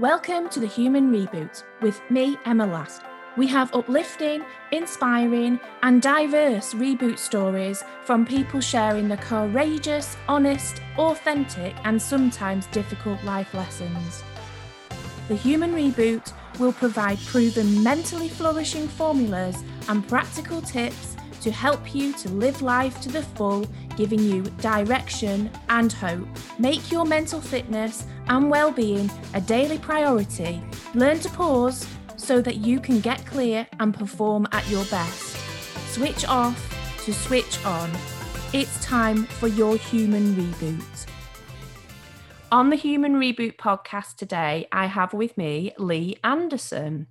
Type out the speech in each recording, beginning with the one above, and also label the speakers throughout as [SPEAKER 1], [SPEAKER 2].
[SPEAKER 1] Welcome to the Human Reboot with me, Emma Last. We have uplifting, inspiring, and diverse reboot stories from people sharing the courageous, honest, authentic, and sometimes difficult life lessons. The Human Reboot will provide proven mentally flourishing formulas and practical tips to help you to live life to the full, giving you direction and hope. Make your mental fitness and well-being a daily priority. Learn to pause so that you can get clear and perform at your best. Switch off to switch on. It's time for your human reboot. On the Human Reboot podcast today, I have with me Lee Anderson.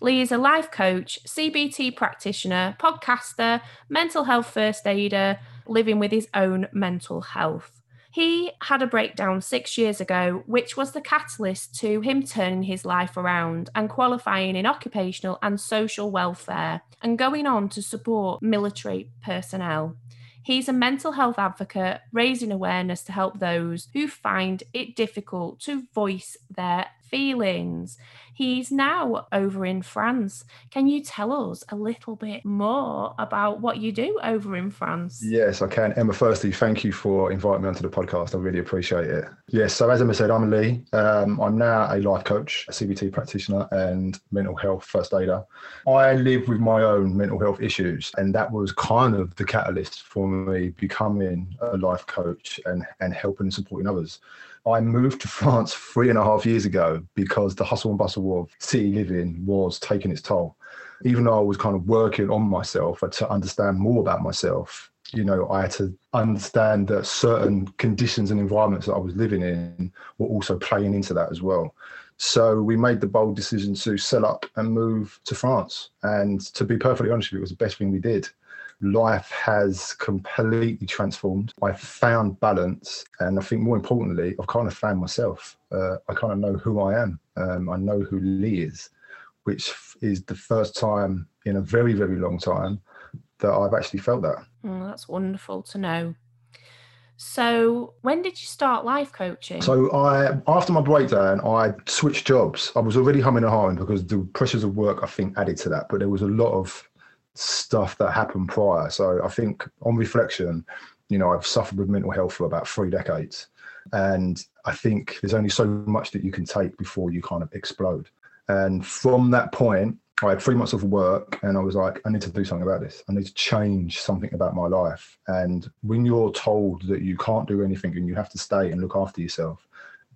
[SPEAKER 1] Lee is a life coach, CBT practitioner, podcaster, mental health first aider, living with his own mental health. He had a breakdown six years ago, which was the catalyst to him turning his life around and qualifying in occupational and social welfare and going on to support military personnel. He's a mental health advocate, raising awareness to help those who find it difficult to voice their feelings. He's now over in France. Can you tell us a little bit more about what you do over in France?
[SPEAKER 2] Yes, I can. Emma, firstly, thank you for inviting me onto the podcast. I really appreciate it. Yes, so as Emma said, I'm Lee. Um, I'm now a life coach, a CBT practitioner, and mental health first aider. I live with my own mental health issues, and that was kind of the catalyst for me becoming a life coach and, and helping and supporting others. I moved to France three and a half years ago because the hustle and bustle of city living was taking its toll. Even though I was kind of working on myself to understand more about myself, you know, I had to understand that certain conditions and environments that I was living in were also playing into that as well. So we made the bold decision to sell up and move to France. And to be perfectly honest with you, it was the best thing we did life has completely transformed. I found balance, and I think more importantly, I've kind of found myself. Uh, I kind of know who I am. Um, I know who Lee is, which is the first time in a very, very long time that I've actually felt that.
[SPEAKER 1] Oh, that's wonderful to know. So, when did you start life coaching?
[SPEAKER 2] So, I after my breakdown, I switched jobs. I was already humming and hawing because the pressures of work, I think, added to that. But there was a lot of stuff that happened prior. So I think on reflection, you know, I've suffered with mental health for about three decades. And I think there's only so much that you can take before you kind of explode. And from that point, I had three months of work and I was like, I need to do something about this. I need to change something about my life. And when you're told that you can't do anything and you have to stay and look after yourself,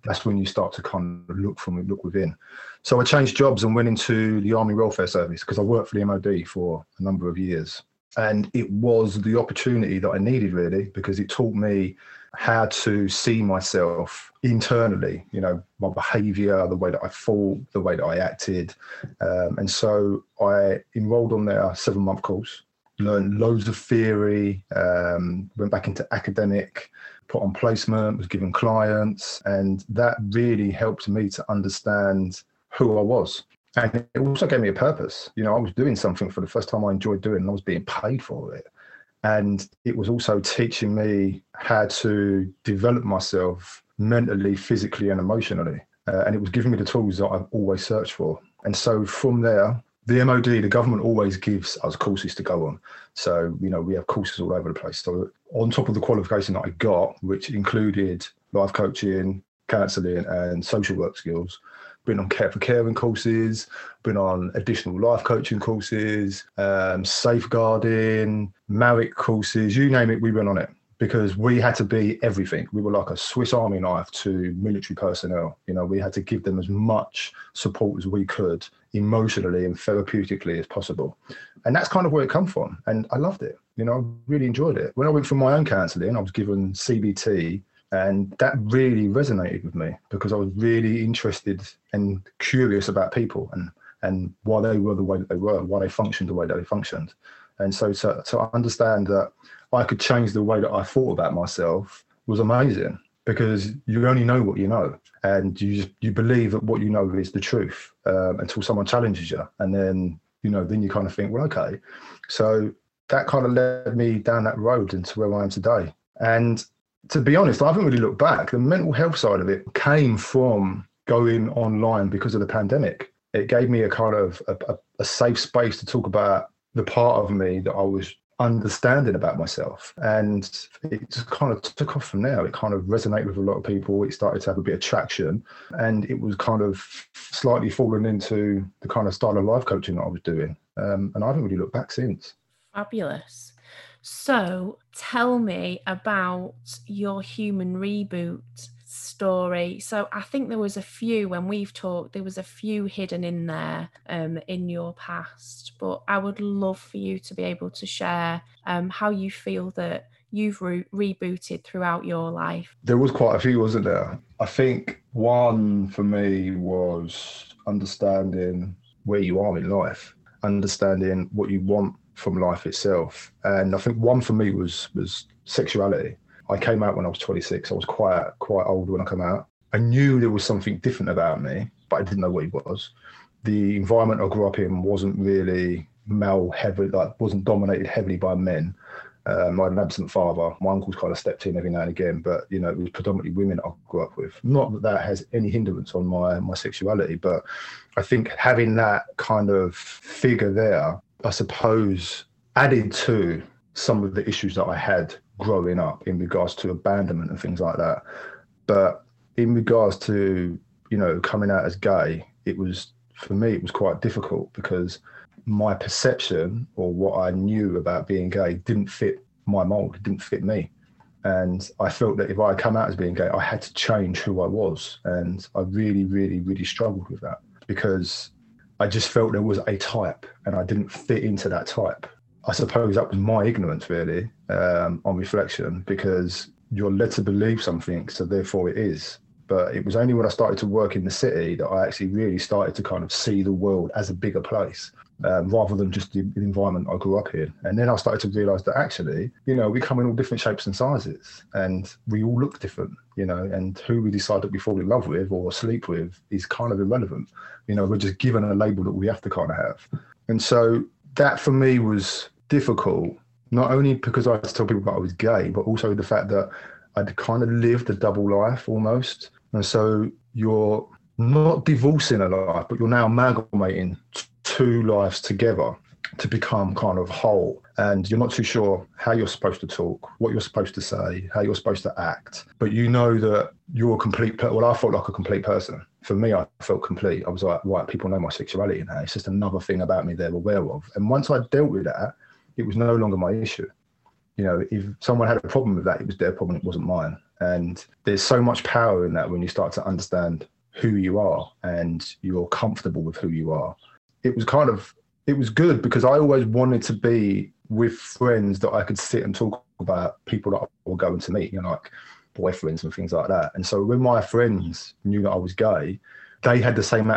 [SPEAKER 2] that's when you start to kind of look from look within. So I changed jobs and went into the Army Welfare Service because I worked for the MOD for a number of years. And it was the opportunity that I needed really because it taught me how to see myself internally, you know, my behavior, the way that I thought, the way that I acted. Um, and so I enrolled on their seven month course, learned loads of theory, um, went back into academic put on placement, was given clients, and that really helped me to understand who I was. And it also gave me a purpose. You know, I was doing something for the first time I enjoyed doing, and I was being paid for it. And it was also teaching me how to develop myself mentally, physically, and emotionally. Uh, and it was giving me the tools that I've always searched for. And so from there, the MOD, the government always gives us courses to go on. So, you know, we have courses all over the place. So, on top of the qualification that I got, which included life coaching, counselling, and social work skills, been on care for caring courses, been on additional life coaching courses, um, safeguarding, MARAC courses, you name it, we went on it because we had to be everything. We were like a Swiss Army knife to military personnel. You know, we had to give them as much support as we could emotionally and therapeutically as possible. And that's kind of where it come from. And I loved it. You know, I really enjoyed it. When I went for my own counselling, I was given CBT and that really resonated with me because I was really interested and curious about people and and why they were the way that they were, why they functioned the way that they functioned. And so to, to understand that I could change the way that I thought about myself was amazing because you only know what you know and you just you believe that what you know is the truth um, until someone challenges you and then you know then you kind of think well okay. So that kind of led me down that road into where i am today. And to be honest i haven't really looked back. The mental health side of it came from going online because of the pandemic. It gave me a kind of a, a, a safe space to talk about the part of me that I was understanding about myself. And it just kind of took off from there. It kind of resonated with a lot of people. It started to have a bit of traction. And it was kind of slightly fallen into the kind of style of life coaching that I was doing. Um, and I haven't really looked back since.
[SPEAKER 1] Fabulous. So tell me about your human reboot story. So I think there was a few when we've talked, there was a few hidden in there um, in your past, but I would love for you to be able to share um, how you feel that you've re- rebooted throughout your life.
[SPEAKER 2] There was quite a few, wasn't there? I think one for me was understanding where you are in life, understanding what you want from life itself. And I think one for me was was sexuality. I came out when I was 26. I was quite quite old when I came out. I knew there was something different about me, but I didn't know what it was. The environment I grew up in wasn't really male heavy, like wasn't dominated heavily by men. Um, I had an absent father. My uncles kind of stepped in every now and again, but you know it was predominantly women I grew up with. Not that that has any hindrance on my my sexuality, but I think having that kind of figure there, I suppose, added to some of the issues that I had growing up in regards to abandonment and things like that. But in regards to, you know, coming out as gay, it was, for me, it was quite difficult because my perception or what I knew about being gay didn't fit my mold, it didn't fit me. And I felt that if I come out as being gay, I had to change who I was. And I really, really, really struggled with that because I just felt there was a type and I didn't fit into that type. I suppose that was my ignorance, really, um, on reflection, because you're led to believe something, so therefore it is. But it was only when I started to work in the city that I actually really started to kind of see the world as a bigger place. Um, rather than just the, the, environment I grew up in. And then I started to realize that actually, you know, we come in all different shapes and sizes and we all look different, you know, and who we decide that we fall in love with or sleep with is kind of irrelevant. You know, we're just given a label that we have to kind of have. And so that for me was difficult, not only because I had to tell people that I was gay, but also the fact that I'd kind of lived a double life almost. And so you're not divorcing a life, but you're now amalgamating two lives together to become kind of whole. And you're not too sure how you're supposed to talk, what you're supposed to say, how you're supposed to act. But you know that you're a complete, well, I felt like a complete person. For me, I felt complete. I was like, right, people know my sexuality now. It's just another thing about me they're aware of. And once I dealt with that, it was no longer my issue. You know, if someone had a problem with that, it was their problem, it wasn't mine. And there's so much power in that when you start to understand who you are and you're comfortable with who you are. It was kind of it was good because I always wanted to be with friends that I could sit and talk about people that were going to meet, you know, like boyfriends and things like that. And so when my friends knew that I was gay, they had the same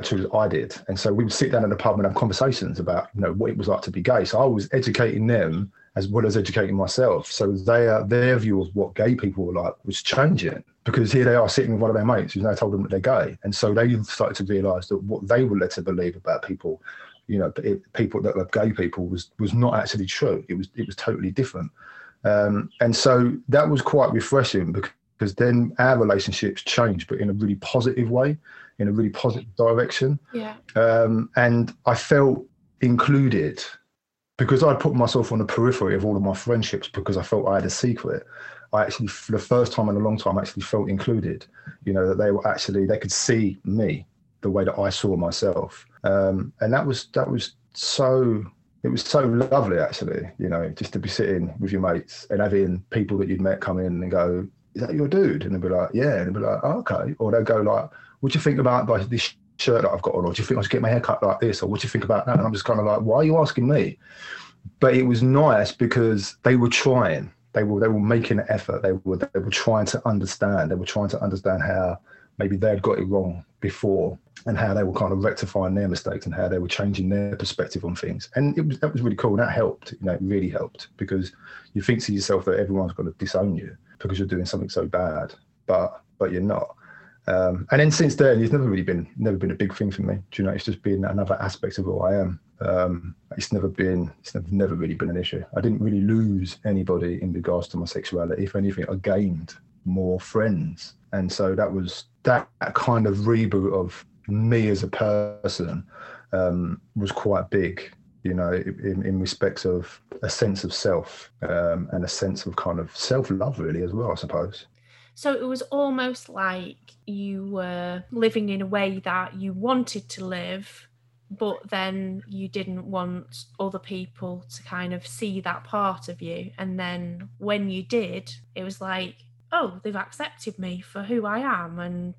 [SPEAKER 2] as I did. And so we would sit down in the pub and have conversations about, you know, what it was like to be gay. So I was educating them as well as educating myself. So their their view of what gay people were like was changing because here they are sitting with one of their mates who's now told them that they're gay. And so they started to realise that what they were led to believe about people you know people that were gay people was was not actually true. It was it was totally different, um, and so that was quite refreshing because then our relationships changed, but in a really positive way, in a really positive direction.
[SPEAKER 1] Yeah.
[SPEAKER 2] Um, and I felt included because I'd put myself on the periphery of all of my friendships because I felt I had a secret. I actually, for the first time in a long time, actually felt included. You know that they were actually they could see me the way that I saw myself, um, and that was that was so it was so lovely actually. You know, just to be sitting with your mates and having people that you'd met come in and go, "Is that your dude?" And they'd be like, "Yeah," and they'd be like, oh, "Okay," or they'd go like, "What do you think about like this shirt that I've got on, or do you think I should get my hair cut like this, or what do you think about that?" And I'm just kind of like, "Why are you asking me?" But it was nice because they were trying. They were they were making an effort. They were they were trying to understand. They were trying to understand how maybe they'd got it wrong before and how they were kind of rectifying their mistakes and how they were changing their perspective on things. And it was that was really cool. And that helped, you know, it really helped because you think to yourself that everyone's going to disown you because you're doing something so bad, but but you're not. Um, and then since then, it's never really been never been a big thing for me. Do you know? It's just been another aspect of who I am. Um, it's never been it's never, never really been an issue. I didn't really lose anybody in regards to my sexuality. If anything, I gained more friends. And so that was that kind of reboot of me as a person um, was quite big, you know, in, in respects of a sense of self um, and a sense of kind of self love, really, as well, I suppose.
[SPEAKER 1] So it was almost like you were living in a way that you wanted to live, but then you didn't want other people to kind of see that part of you. And then when you did, it was like, oh, they've accepted me for who I am. And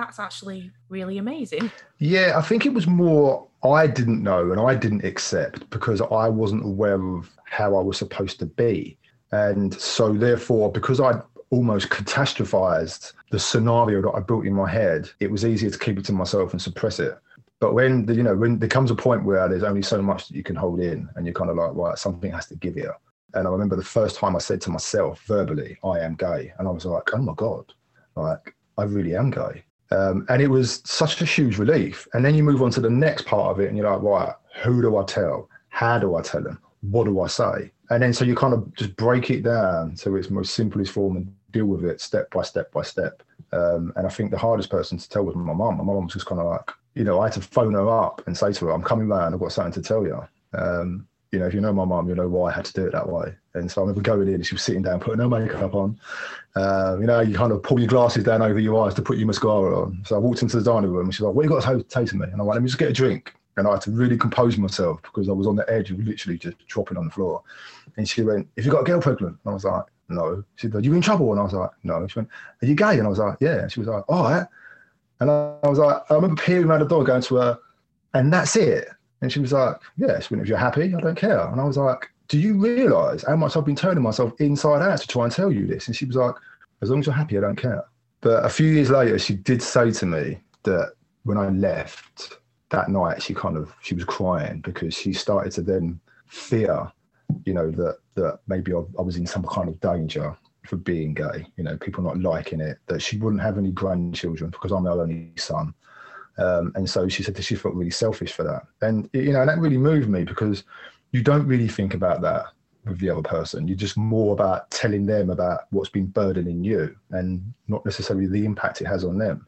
[SPEAKER 1] that's actually really amazing.
[SPEAKER 2] Yeah, I think it was more I didn't know and I didn't accept because I wasn't aware of how I was supposed to be. And so, therefore, because I almost catastrophized the scenario that I built in my head, it was easier to keep it to myself and suppress it. But when the, you know when there comes a point where there's only so much that you can hold in, and you're kind of like, well, something has to give here. And I remember the first time I said to myself verbally, "I am gay," and I was like, "Oh my god, like I really am gay." Um, and it was such a huge relief. And then you move on to the next part of it, and you're like, right, who do I tell? How do I tell them? What do I say? And then so you kind of just break it down to its most simplest form and deal with it step by step by step. Um, and I think the hardest person to tell was my mum. My mum was just kind of like, you know, I had to phone her up and say to her, I'm coming round, I've got something to tell you. Um, you know, if you know my mum, you know why I had to do it that way. And so I remember going in and she was sitting down, putting no makeup on. Uh, you know, you kind of pull your glasses down over your eyes to put your mascara on. So I walked into the dining room and she's like, What you got to say to me? And I went, Let me just get a drink. And I had to really compose myself because I was on the edge of literally just dropping on the floor. And she went, If you got a girl pregnant? And I was like, No. She said, Are you in trouble? And I was like, No. She went, Are you gay? And I was like, Yeah. And she was like, All right. And I, I was like, I remember peering around the door going to her, and that's it. And she was like, Yeah, she If you're happy, I don't care. And I was like, Do you realize how much I've been turning myself inside out to try and tell you this? And she was like, As long as you're happy, I don't care. But a few years later, she did say to me that when I left that night, she kind of she was crying because she started to then fear, you know, that that maybe I, I was in some kind of danger for being gay, you know, people not liking it, that she wouldn't have any grandchildren because I'm the only son. Um, and so she said that she felt really selfish for that. And, you know, that really moved me because you don't really think about that with the other person. You're just more about telling them about what's been burdening you and not necessarily the impact it has on them.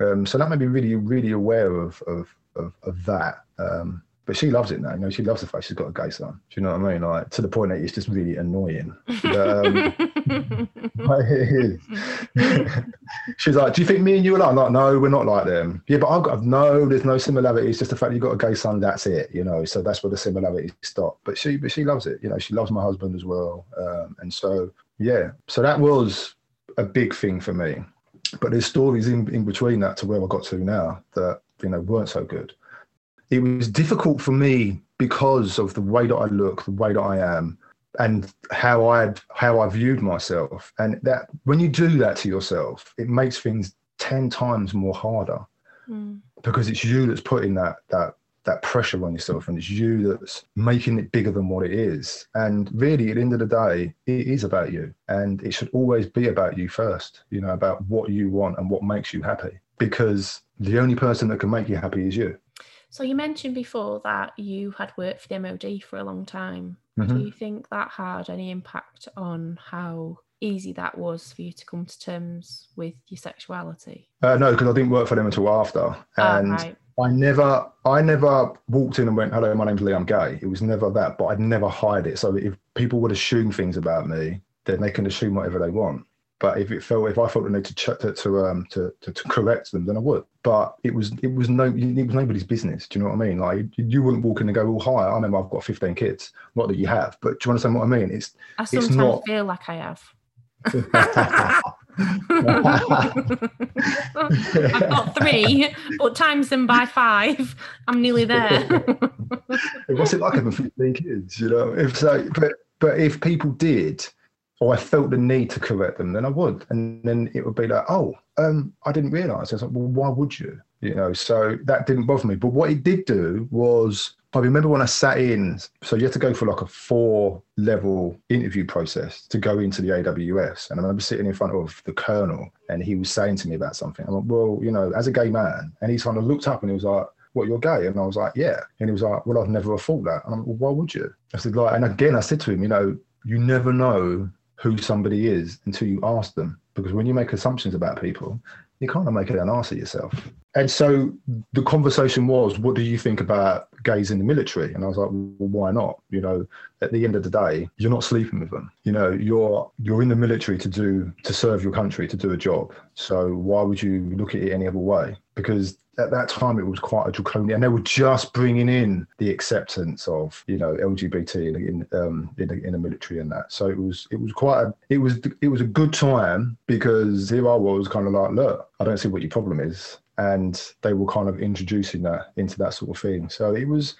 [SPEAKER 2] Um, so that made me really, really aware of, of, of, of that. Um, but she loves it now. You know, she loves the fact she's got a gay son. Do you know what I mean? Like to the point that it's just really annoying. But, um, it is. she's like, "Do you think me and you are like?" I'm like, "No, we're not like them." Yeah, but I've got no. There's no similarities. Just the fact you've got a gay son. That's it. You know. So that's where the similarities stop. But she, but she loves it. You know, she loves my husband as well. Um, and so yeah. So that was a big thing for me. But there's stories in, in between that to where I got to now that you know weren't so good it was difficult for me because of the way that I look, the way that I am, and how I how I viewed myself. And that when you do that to yourself, it makes things ten times more harder mm. because it's you that's putting that that that pressure on yourself, and it's you that's making it bigger than what it is. And really, at the end of the day, it is about you, and it should always be about you first. You know, about what you want and what makes you happy, because the only person that can make you happy is you.
[SPEAKER 1] So you mentioned before that you had worked for the MOD for a long time. Mm-hmm. Do you think that had any impact on how easy that was for you to come to terms with your sexuality?
[SPEAKER 2] Uh, no, because I didn't work for them until after, ah, and right. I never, I never walked in and went, "Hello, my name's Lee, I'm gay." It was never that, but I'd never hide it. So if people would assume things about me, then they can assume whatever they want. But if it felt, if I felt the need to ch- to to, um, to, to, to correct them, then I would. But it was it was no it was nobody's business. Do you know what I mean? Like you wouldn't walk in and go, "Oh, hi, I remember I've got 15 kids." Not that you have, but do you understand what I mean? It's
[SPEAKER 1] I sometimes
[SPEAKER 2] it's not...
[SPEAKER 1] feel like I have. I've got three, but times them by five, I'm nearly there.
[SPEAKER 2] What's it like having 15 kids? You know, if so, but but if people did, or I felt the need to correct them, then I would. And then it would be like, oh, um, I didn't realise. I was like, well, why would you? You know, so that didn't bother me. But what it did do was, I remember when I sat in, so you had to go for like a four level interview process to go into the AWS. And I remember sitting in front of the colonel and he was saying to me about something. I'm like, well, you know, as a gay man, and he kind of looked up and he was like, what you're gay and i was like yeah and he was like well i've never thought that and i'm like well, why would you i said like and again i said to him you know you never know who somebody is until you ask them because when you make assumptions about people, you kind of make it an ass of yourself. And so the conversation was, what do you think about gays in the military? And I was like, well, why not? You know, at the end of the day, you're not sleeping with them. You know, you're you're in the military to do to serve your country, to do a job. So why would you look at it any other way? Because at that time it was quite a draconian and they were just bringing in the acceptance of you know lgbt in in, um, in, in the military and that. So it was it was quite a, it was it was a good time because here i was kind of like look i don't see what your problem is. And they were kind of introducing that into that sort of thing. So it was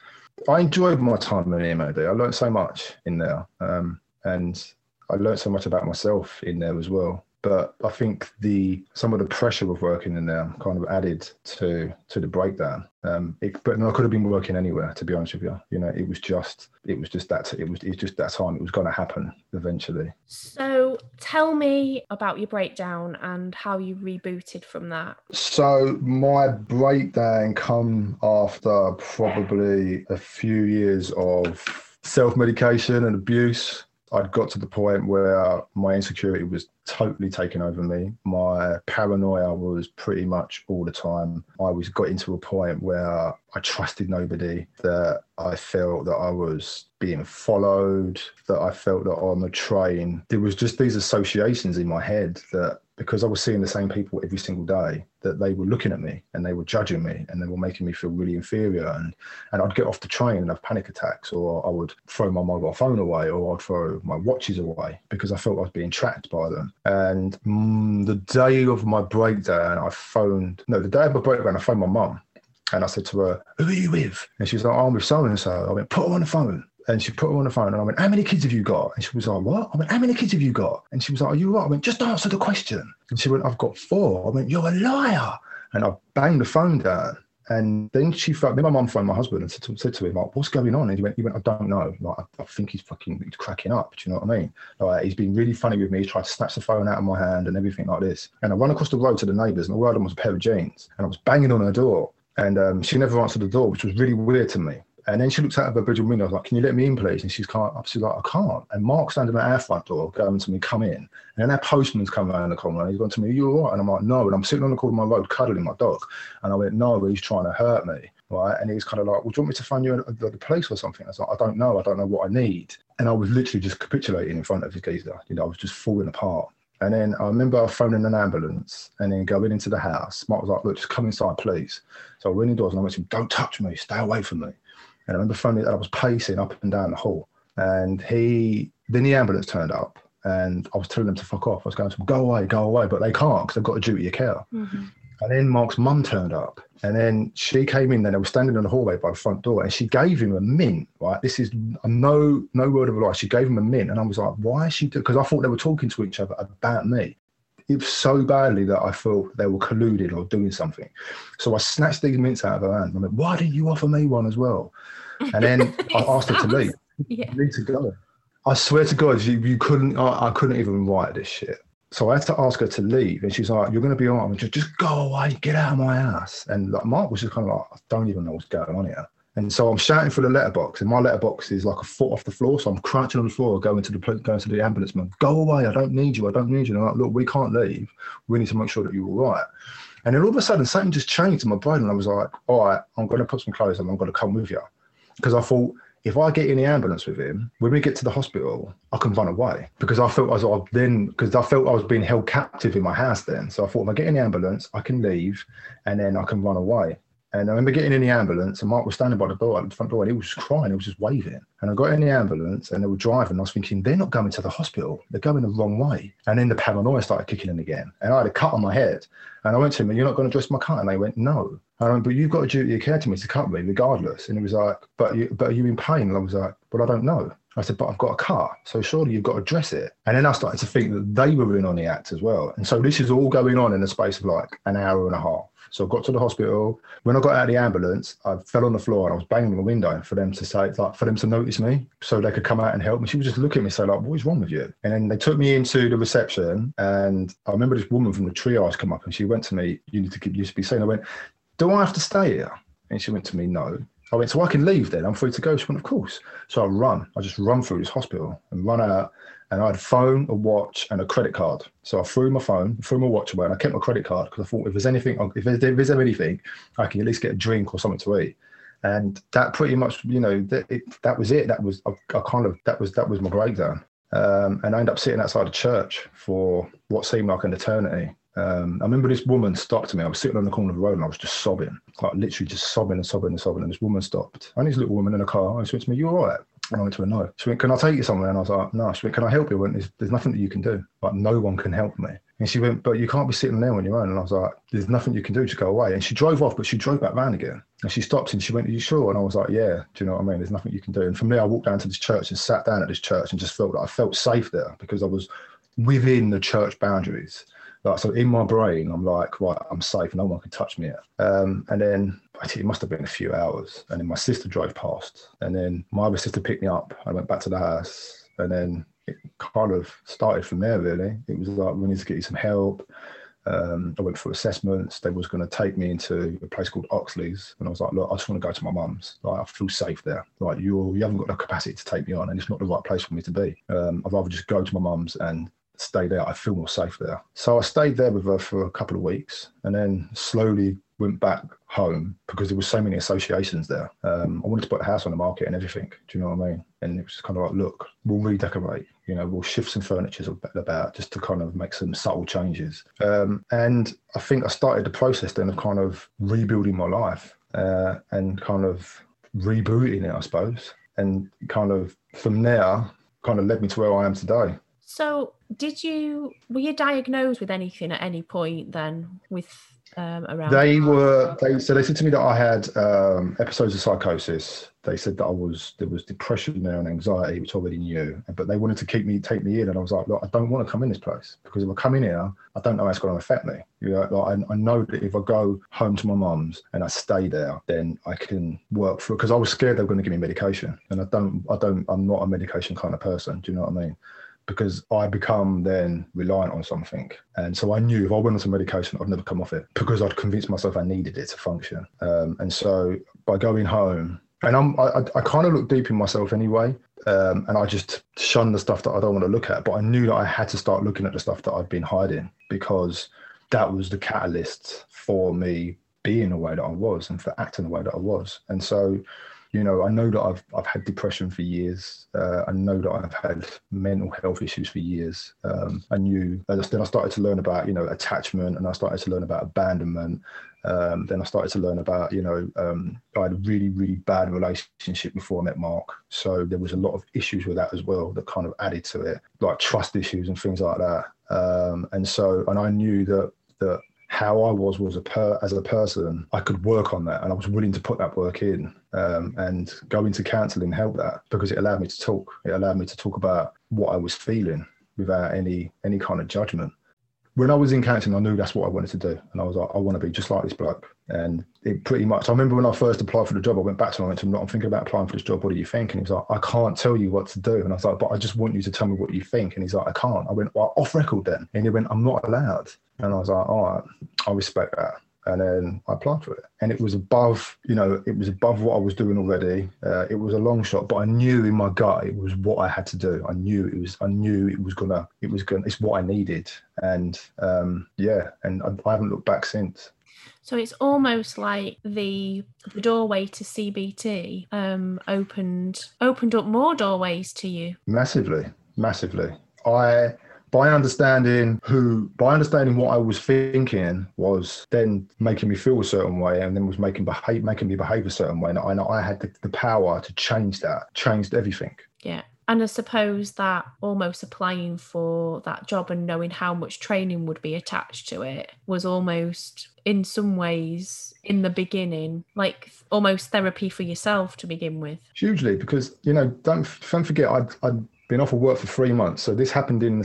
[SPEAKER 2] i enjoyed my time in the mod i learned so much in there um, and i learned so much about myself in there as well but I think the some of the pressure of working in there kind of added to to the breakdown. Um, it, but no, I could have been working anywhere, to be honest with you. You know, it was just it was just that it was it's just that time. It was going to happen eventually.
[SPEAKER 1] So tell me about your breakdown and how you rebooted from that.
[SPEAKER 2] So my breakdown come after probably a few years of self medication and abuse. I'd got to the point where my insecurity was totally taken over me. My paranoia was pretty much all the time. I was got into a point where I trusted nobody, that I felt that I was being followed, that I felt that on the train, there was just these associations in my head that because I was seeing the same people every single day, that they were looking at me and they were judging me and they were making me feel really inferior. And, and I'd get off the train and have panic attacks, or I would throw my mobile phone away, or I'd throw my watches away because I felt I was being tracked by them. And mm, the day of my breakdown, I phoned, no, the day of my breakdown, I phoned my mum. And I said to her, Who are you with? And she was like, oh, I'm with so and so. I went, Put her on the phone. And she put her on the phone and I went, How many kids have you got? And she was like, What? I went, How many kids have you got? And she was like, Are you right? I went, Just answer the question. And she went, I've got four. I went, You're a liar. And I banged the phone down. And then she phoned my mum phoned my husband and said to, said to him, like, what's going on? And he went, he went I don't know. Like, I, I think he's fucking he's cracking up. Do you know what I mean? Like, he's been really funny with me. He's tried to snatch the phone out of my hand and everything like this. And I run across the road to the neighbours and all I had was a pair of jeans. And I was banging on her door. And um, she never answered the door, which was really weird to me. And then she looks out of her bedroom window. I was like, "Can you let me in, please?" And she's can't. She's like, "I can't." And Mark's standing at our front door, going to me, "Come in." And then our postman's come around the corner. And he's gone to me, "Are you all right?" And I'm like, "No." And I'm sitting on the corner of my road, cuddling my dog. And I went, "No, he's trying to hurt me." Right. And he's kind of like, "Well, do you want me to find you the police or something?" I was like, "I don't know. I don't know what I need." And I was literally just capitulating in front of his geezer. You know, I was just falling apart. And then I remember phoning an ambulance and then going into the house. Mark was like, look, just come inside, please. So I went indoors and I went to him, don't touch me, stay away from me. And I remember phoning that I was pacing up and down the hall. And he, then the ambulance turned up and I was telling them to fuck off. I was going to them, go away, go away, but they can't because they've got a duty of care. Mm-hmm. And then Mark's mum turned up and then she came in and they were standing in the hallway by the front door and she gave him a mint, right? This is no no word of a lie. She gave him a mint and I was like, why is she doing Because I thought they were talking to each other about me. It was so badly that I felt they were colluding or doing something. So I snatched these mints out of her hand. I'm like, why didn't you offer me one as well? And then I asked her to leave. Yeah. Need to go. I swear to God, you, you couldn't, I, I couldn't even write this shit. So I had to ask her to leave, and she's like, "You're going to be all right." Just, just go away, get out of my house. And like Mark was just kind of like, "I don't even know what's going on here." And so I'm shouting for the letterbox, and my letterbox is like a foot off the floor. So I'm crouching on the floor, going to the going to the ambulance man. Go away! I don't need you. I don't need you. And I'm like, look, we can't leave. We need to make sure that you're all right. And then all of a sudden, something just changed in my brain, and I was like, all right, I'm going to put some clothes on. I'm going to come with you, because I thought if I get in the ambulance with him, when we get to the hospital, I can run away because I felt I then because I felt I was being held captive in my house then. So I thought if I get in the ambulance, I can leave and then I can run away. And I remember getting in the ambulance, and Mark was standing by the door at the front door, and he was just crying. He was just waving. And I got in the ambulance, and they were driving. And I was thinking, they're not going to the hospital. They're going the wrong way. And then the paranoia started kicking in again. And I had a cut on my head. And I went to him, and "You're not going to dress my cut?" And they went, "No." And I went, "But you've got a duty of care to me to cut me, regardless." And he was like, "But you, but are you in pain?" And I was like, "Well, I don't know." I said, but I've got a car, so surely you've got to dress it. And then I started to think that they were in on the act as well. And so this is all going on in the space of like an hour and a half. So I got to the hospital. When I got out of the ambulance, I fell on the floor and I was banging on the window for them to say, like, for them to notice me so they could come out and help me. She was just looking at me, say, like, what is wrong with you? And then they took me into the reception. And I remember this woman from the triage come up and she went to me, you need to, keep, you to be seen. I went, do I have to stay here? And she went to me, no. I went, so I can leave then. I'm free to go. She went, of course. So I run. I just run through this hospital and run out. And I had a phone, a watch, and a credit card. So I threw my phone, threw my watch away, and I kept my credit card because I thought if there's anything, if there's, anything, I can at least get a drink or something to eat. And that pretty much, you know, that, it, that was it. That was I, I kind of that was that was my breakdown. Um, and I ended up sitting outside the church for what seemed like an eternity. Um, I remember this woman stopped me. I was sitting on the corner of the road and I was just sobbing, like literally just sobbing and sobbing and sobbing. And this woman stopped. And this little woman in a car. And she to me, "You all right?" And I went to her, "No." She went, "Can I take you somewhere?" And I was like, "No." She went, "Can I help you?" I went, there's, there's nothing that you can do. Like no one can help me. And she went, but you can't be sitting there on your own. And I was like, there's nothing you can do. Just go away. And she drove off, but she drove back round again. And she stopped and she went, are you sure? And I was like, yeah. Do you know what I mean? There's nothing you can do. And from there, I walked down to this church and sat down at this church and just felt that I felt safe there because I was within the church boundaries. Like, so in my brain, I'm like, right, I'm safe. No one can touch me. Um, and then it must have been a few hours. And then my sister drove past. And then my other sister picked me up. I went back to the house. And then it kind of started from there, really. It was like, we need to get you some help. Um, I went for assessments. They was going to take me into a place called Oxley's, and I was like, "Look, I just want to go to my mum's. Like, I feel safe there. Like, you you haven't got the capacity to take me on, and it's not the right place for me to be. Um, I'd rather just go to my mum's and stay there. I feel more safe there. So I stayed there with her for a couple of weeks, and then slowly went back home because there was so many associations there. Um, I wanted to put a house on the market and everything. Do you know what I mean? And it was kind of like, look, we'll redecorate. You know, we'll shift some furniture about just to kind of make some subtle changes. Um, and I think I started the process then of kind of rebuilding my life uh, and kind of rebooting it, I suppose. And kind of from there, kind of led me to where I am today.
[SPEAKER 1] So, did you were you diagnosed with anything at any point then with um, around?
[SPEAKER 2] They were. They so they said to me that I had um, episodes of psychosis. They said that I was there was depression there and anxiety, which I already knew. But they wanted to keep me take me in, and I was like, look, I don't want to come in this place because if I come in here, I don't know how it's going to affect me. You know, like I, I know that if I go home to my mum's and I stay there, then I can work through. Because I was scared they were going to give me medication, and I don't. I don't. I'm not a medication kind of person. Do you know what I mean? Because I become then reliant on something. And so I knew if I went on some medication, I'd never come off it because I'd convinced myself I needed it to function. Um, and so by going home, and I'm, I, I kind of look deep in myself anyway. Um, and I just shun the stuff that I don't want to look at. But I knew that I had to start looking at the stuff that I'd been hiding because that was the catalyst for me being the way that I was and for acting the way that I was. And so you know, I know that I've I've had depression for years. Uh, I know that I've had mental health issues for years. Um, I knew. Then I started to learn about you know attachment, and I started to learn about abandonment. Um, then I started to learn about you know um, I had a really really bad relationship before I met Mark, so there was a lot of issues with that as well that kind of added to it, like trust issues and things like that. Um, and so, and I knew that that how I was was a per as a person, I could work on that, and I was willing to put that work in. Um, and go into counselling helped that because it allowed me to talk. It allowed me to talk about what I was feeling without any any kind of judgment when I was in counselling, I knew that's what I wanted to do. And I was like, I want to be just like this bloke. And it pretty much, I remember when I first applied for the job, I went back to him and went to him, I'm thinking about applying for this job. What do you think? And he was like, I can't tell you what to do. And I was like, but I just want you to tell me what you think. And he's like, I can't. I went, well, off record then. And he went, I'm not allowed. And I was like, all right, I respect that and then I applied for it. And it was above, you know, it was above what I was doing already. Uh, it was a long shot, but I knew in my gut it was what I had to do. I knew it was, I knew it was gonna, it was gonna, it's what I needed. And um, yeah, and I, I haven't looked back since.
[SPEAKER 1] So it's almost like the the doorway to CBT um, opened opened up more doorways to you.
[SPEAKER 2] Massively, massively. I by understanding who by understanding what I was thinking was then making me feel a certain way and then was making behave making me behave a certain way and I know I had the, the power to change that changed everything
[SPEAKER 1] yeah and I suppose that almost applying for that job and knowing how much training would be attached to it was almost in some ways in the beginning like almost therapy for yourself to begin with
[SPEAKER 2] hugely because you know don't don't forget I'd, I'd been off of work for three months. So this happened in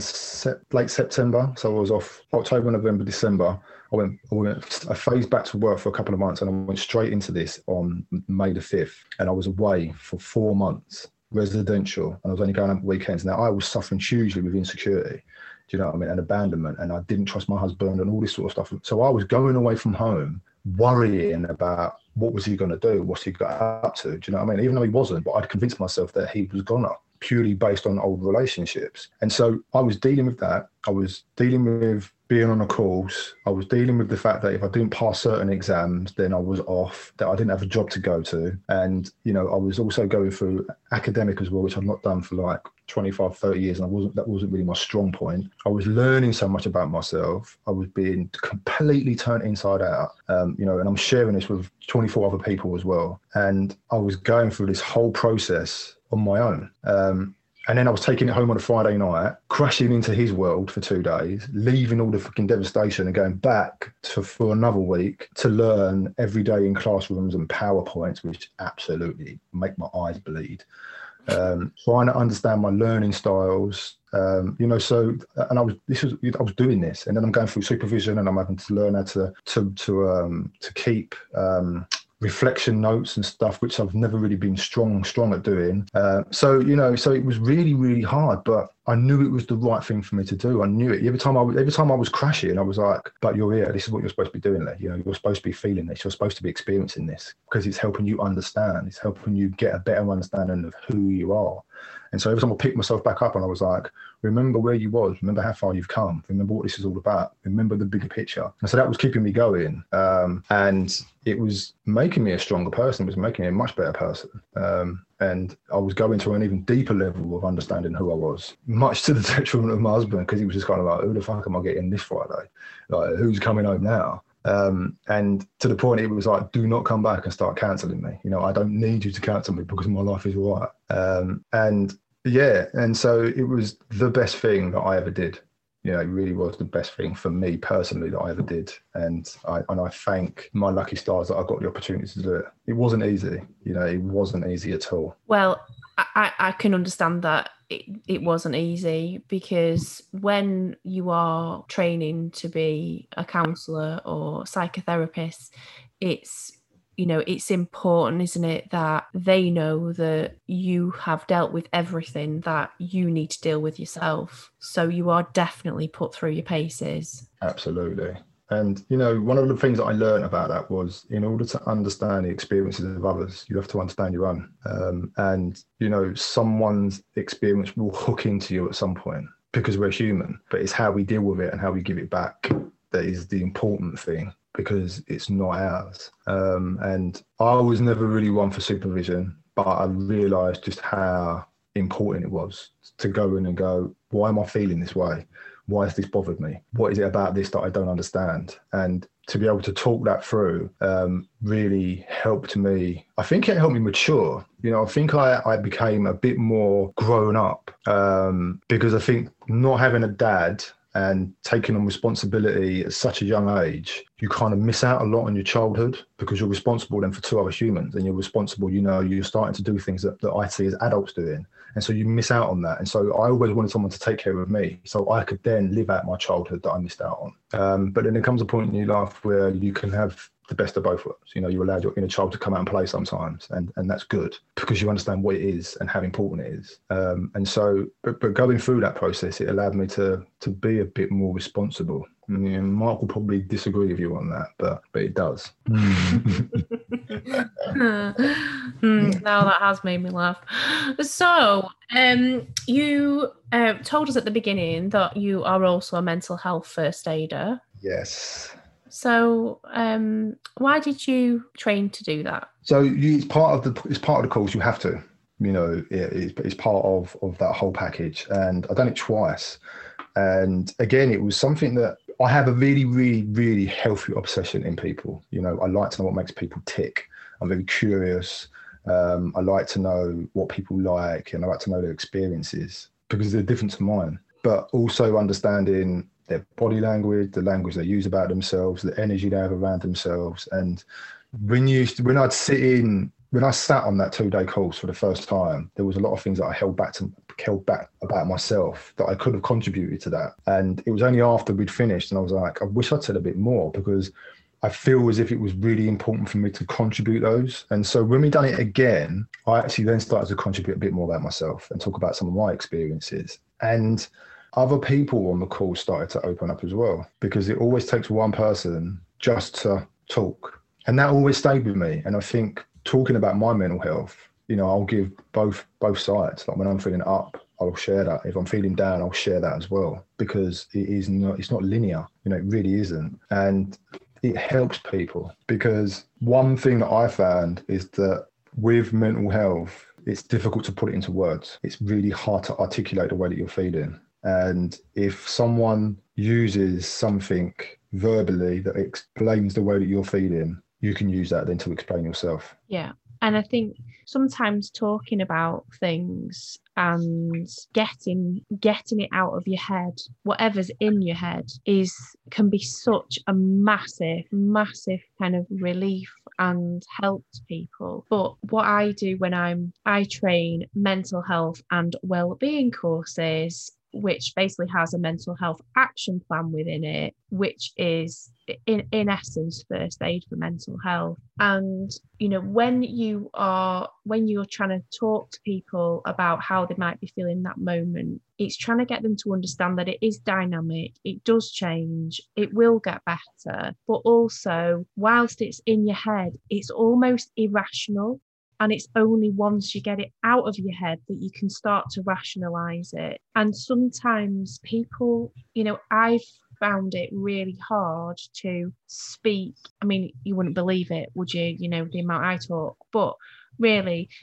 [SPEAKER 2] late September. So I was off October, November, December. I went, I went, I phased back to work for a couple of months and I went straight into this on May the 5th. And I was away for four months, residential, and I was only going on weekends. Now I was suffering hugely with insecurity. Do you know what I mean? And abandonment. And I didn't trust my husband and all this sort of stuff. So I was going away from home worrying about what was he going to do? What's he got up to? Do you know what I mean? Even though he wasn't, but I'd convinced myself that he was gonna purely based on old relationships. And so I was dealing with that. I was dealing with being on a course. I was dealing with the fact that if I didn't pass certain exams, then I was off, that I didn't have a job to go to. And, you know, I was also going through academic as well, which I've not done for like 25, 30 years. And I wasn't, that wasn't really my strong point. I was learning so much about myself. I was being completely turned inside out, um, you know, and I'm sharing this with 24 other people as well. And I was going through this whole process on my own. Um, and then I was taking it home on a Friday night, crashing into his world for two days, leaving all the fucking devastation and going back to, for another week to learn every day in classrooms and PowerPoints, which absolutely make my eyes bleed. Um, trying to understand my learning styles, um, you know. So, and I was this was I was doing this, and then I'm going through supervision, and I'm having to learn how to to to um, to keep um, reflection notes and stuff, which I've never really been strong, strong at doing. Uh, so, you know, so it was really, really hard, but I knew it was the right thing for me to do. I knew it. Every time I every time I was crashing, I was like, but you're here. This is what you're supposed to be doing. You know, you're supposed to be feeling this. You're supposed to be experiencing this because it's helping you understand. It's helping you get a better understanding of who you are. And so every time I picked myself back up and I was like, remember where you was, remember how far you've come, remember what this is all about, remember the bigger picture. And so that was keeping me going. Um, and it was making me a stronger person, it was making me a much better person. Um, and I was going to an even deeper level of understanding who I was, much to the detriment of my husband, because he was just kind of like, who the fuck am I getting this Friday? Like, who's coming home now? Um, and to the point, it was like, do not come back and start cancelling me. You know, I don't need you to cancel me because my life is all right. Um, and yeah, and so it was the best thing that I ever did. You know, it really was the best thing for me personally that I ever did, and I and I thank my lucky stars that I got the opportunity to do it. It wasn't easy, you know, it wasn't easy at all.
[SPEAKER 1] Well, I, I can understand that it, it wasn't easy because when you are training to be a counsellor or psychotherapist, it's you know, it's important, isn't it, that they know that you have dealt with everything that you need to deal with yourself. So you are definitely put through your paces.
[SPEAKER 2] Absolutely. And, you know, one of the things that I learned about that was in order to understand the experiences of others, you have to understand your own. Um, and, you know, someone's experience will hook into you at some point because we're human, but it's how we deal with it and how we give it back that is the important thing because it's not ours. Um, and I was never really one for supervision, but I realised just how important it was to go in and go, why am I feeling this way? Why has this bothered me? What is it about this that I don't understand? And to be able to talk that through um, really helped me. I think it helped me mature. You know, I think I, I became a bit more grown up um, because I think not having a dad and taking on responsibility at such a young age, you kind of miss out a lot on your childhood because you're responsible then for two other humans and you're responsible, you know, you're starting to do things that, that I see as adults doing. And so you miss out on that. And so I always wanted someone to take care of me so I could then live out my childhood that I missed out on. Um, but then there comes a point in your life where you can have the best of both worlds. You know, you allow your inner child to come out and play sometimes, and and that's good because you understand what it is and how important it is. Um, and so, but, but going through that process, it allowed me to to be a bit more responsible. I mean, Mark will probably disagree with you on that, but but it does.
[SPEAKER 1] mm, now that has made me laugh. So, um, you uh, told us at the beginning that you are also a mental health first aider.
[SPEAKER 2] Yes.
[SPEAKER 1] So, um, why did you train to do that?
[SPEAKER 2] So, you, it's part of the it's part of the course. You have to, you know, it, it's, it's part of of that whole package. And I've done it twice. And again, it was something that I have a really, really, really healthy obsession in people. You know, I like to know what makes people tick. I'm very curious. Um, I like to know what people like, and I like to know their experiences because they're different to mine. But also understanding their body language, the language they use about themselves, the energy they have around themselves. And when you when I'd sit in when I sat on that two day course for the first time, there was a lot of things that I held back to held back about myself that I could have contributed to that. And it was only after we'd finished and I was like, I wish I'd said a bit more because I feel as if it was really important for me to contribute those. And so when we done it again, I actually then started to contribute a bit more about myself and talk about some of my experiences. And other people on the call started to open up as well because it always takes one person just to talk. And that always stayed with me. And I think talking about my mental health, you know, I'll give both both sides. Like when I'm feeling up, I'll share that. If I'm feeling down, I'll share that as well because it is not it's not linear. You know, it really isn't. And it helps people because one thing that I found is that with mental health, it's difficult to put it into words. It's really hard to articulate the way that you're feeling. And if someone uses something verbally that explains the way that you're feeling, you can use that then to explain yourself.
[SPEAKER 1] Yeah. And I think sometimes talking about things and getting getting it out of your head whatever's in your head is can be such a massive massive kind of relief and help to people but what i do when i'm i train mental health and well-being courses which basically has a mental health action plan within it, which is in, in essence first aid for mental health. And you know, when you are when you're trying to talk to people about how they might be feeling that moment, it's trying to get them to understand that it is dynamic, it does change, it will get better, but also whilst it's in your head, it's almost irrational and it's only once you get it out of your head that you can start to rationalize it. And sometimes people, you know, I've found it really hard to speak. I mean, you wouldn't believe it, would you? You know, the amount I talk, but really.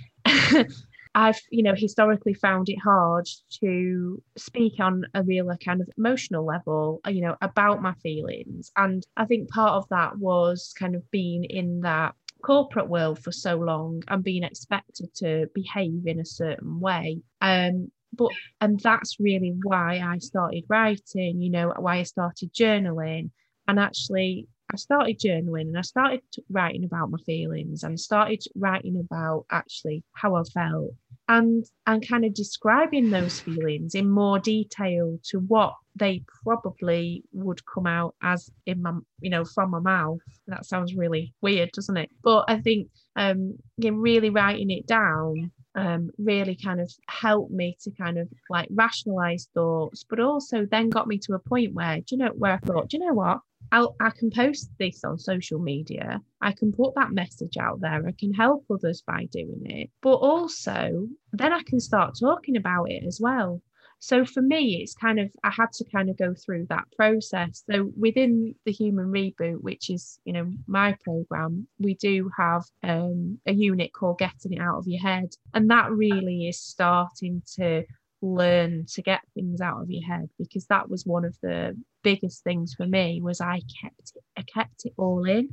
[SPEAKER 1] I've, you know, historically found it hard to speak on a real kind of emotional level, you know, about my feelings. And I think part of that was kind of being in that corporate world for so long and being expected to behave in a certain way. Um, but and that's really why I started writing, you know, why I started journaling. And actually I started journaling and I started writing about my feelings and started writing about actually how I felt and and kind of describing those feelings in more detail to what they probably would come out as in my you know from my mouth that sounds really weird doesn't it but i think um really writing it down um, really kind of helped me to kind of like rationalize thoughts, but also then got me to a point where, do you know, where I thought, do you know what? I'll, I can post this on social media. I can put that message out there. I can help others by doing it. But also, then I can start talking about it as well. So for me, it's kind of, I had to kind of go through that process. So within the Human Reboot, which is, you know, my program, we do have um, a unit called Getting It Out of Your Head. And that really is starting to learn to get things out of your head because that was one of the biggest things for me was I kept it, I kept it all in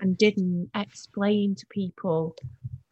[SPEAKER 1] and didn't explain to people.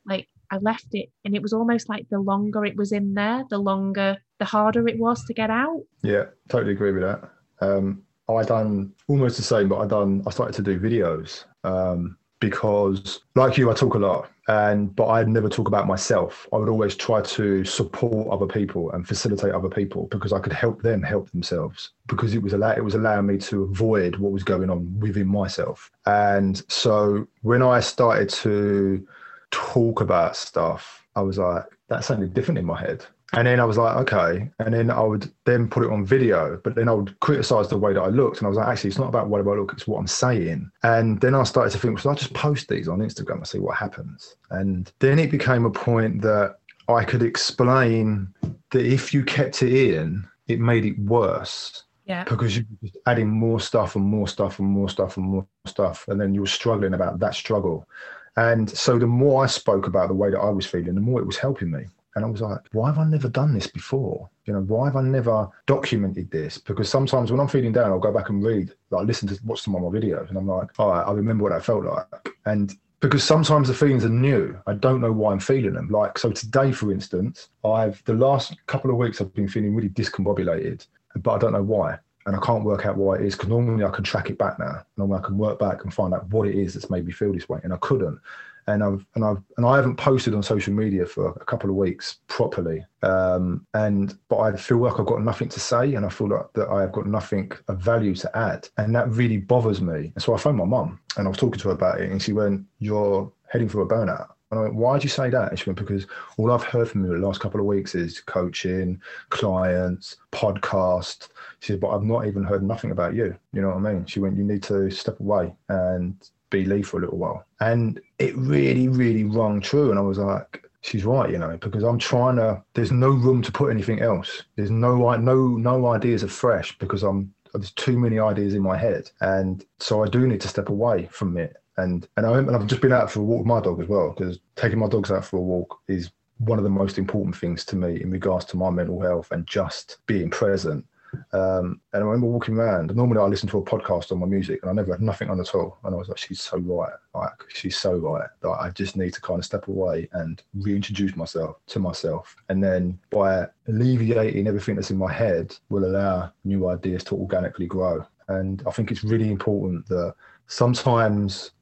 [SPEAKER 1] Like I left it and it was almost like the longer it was in there the longer the harder it was to get out.
[SPEAKER 2] Yeah totally agree with that. Um I done almost the same but I done I started to do videos. Um because like you i talk a lot and but i'd never talk about myself. I would always try to support other people and facilitate other people because i could help them help themselves because it was allow it was allowing me to avoid what was going on within myself. And so when i started to talk about stuff i was like that sounded different in my head and then I was like, okay. And then I would then put it on video, but then I would criticize the way that I looked. And I was like, actually, it's not about what I look, it's what I'm saying. And then I started to think, well, I just post these on Instagram and see what happens? And then it became a point that I could explain that if you kept it in, it made it worse.
[SPEAKER 1] Yeah.
[SPEAKER 2] Because you're just adding more stuff and more stuff and more stuff and more stuff. And then you were struggling about that struggle. And so the more I spoke about the way that I was feeling, the more it was helping me. And I was like, why have I never done this before? You know, why have I never documented this? Because sometimes when I'm feeling down, I'll go back and read, like listen to watch some of my videos, and I'm like, all right, I remember what that felt like. And because sometimes the feelings are new, I don't know why I'm feeling them. Like so today, for instance, I've the last couple of weeks I've been feeling really discombobulated, but I don't know why. And I can't work out why it is because normally I can track it back now. Normally I can work back and find out what it is that's made me feel this way, and I couldn't and I've and I've and I haven't posted on social media for a couple of weeks properly. Um, and but I feel like I've got nothing to say, and I feel like that I've got nothing of value to add, and that really bothers me. And so I phoned my mum, and I was talking to her about it, and she went, "You're heading for a burnout." And I went, why did you say that? And she went, because all I've heard from you the last couple of weeks is coaching, clients, podcast. She said, but I've not even heard nothing about you. You know what I mean? She went, you need to step away and be Lee for a little while. And it really, really rung true. And I was like, she's right, you know, because I'm trying to. There's no room to put anything else. There's no no no ideas are fresh because I'm there's too many ideas in my head, and so I do need to step away from it. And and, I, and I've just been out for a walk with my dog as well because taking my dogs out for a walk is one of the most important things to me in regards to my mental health and just being present um, and I remember walking around. Normally, I listen to a podcast on my music, and I never had nothing on at all. And I was like, "She's so right. Like, she's so right. That I just need to kind of step away and reintroduce myself to myself. And then by alleviating everything that's in my head, will allow new ideas to organically grow. And I think it's really important that sometimes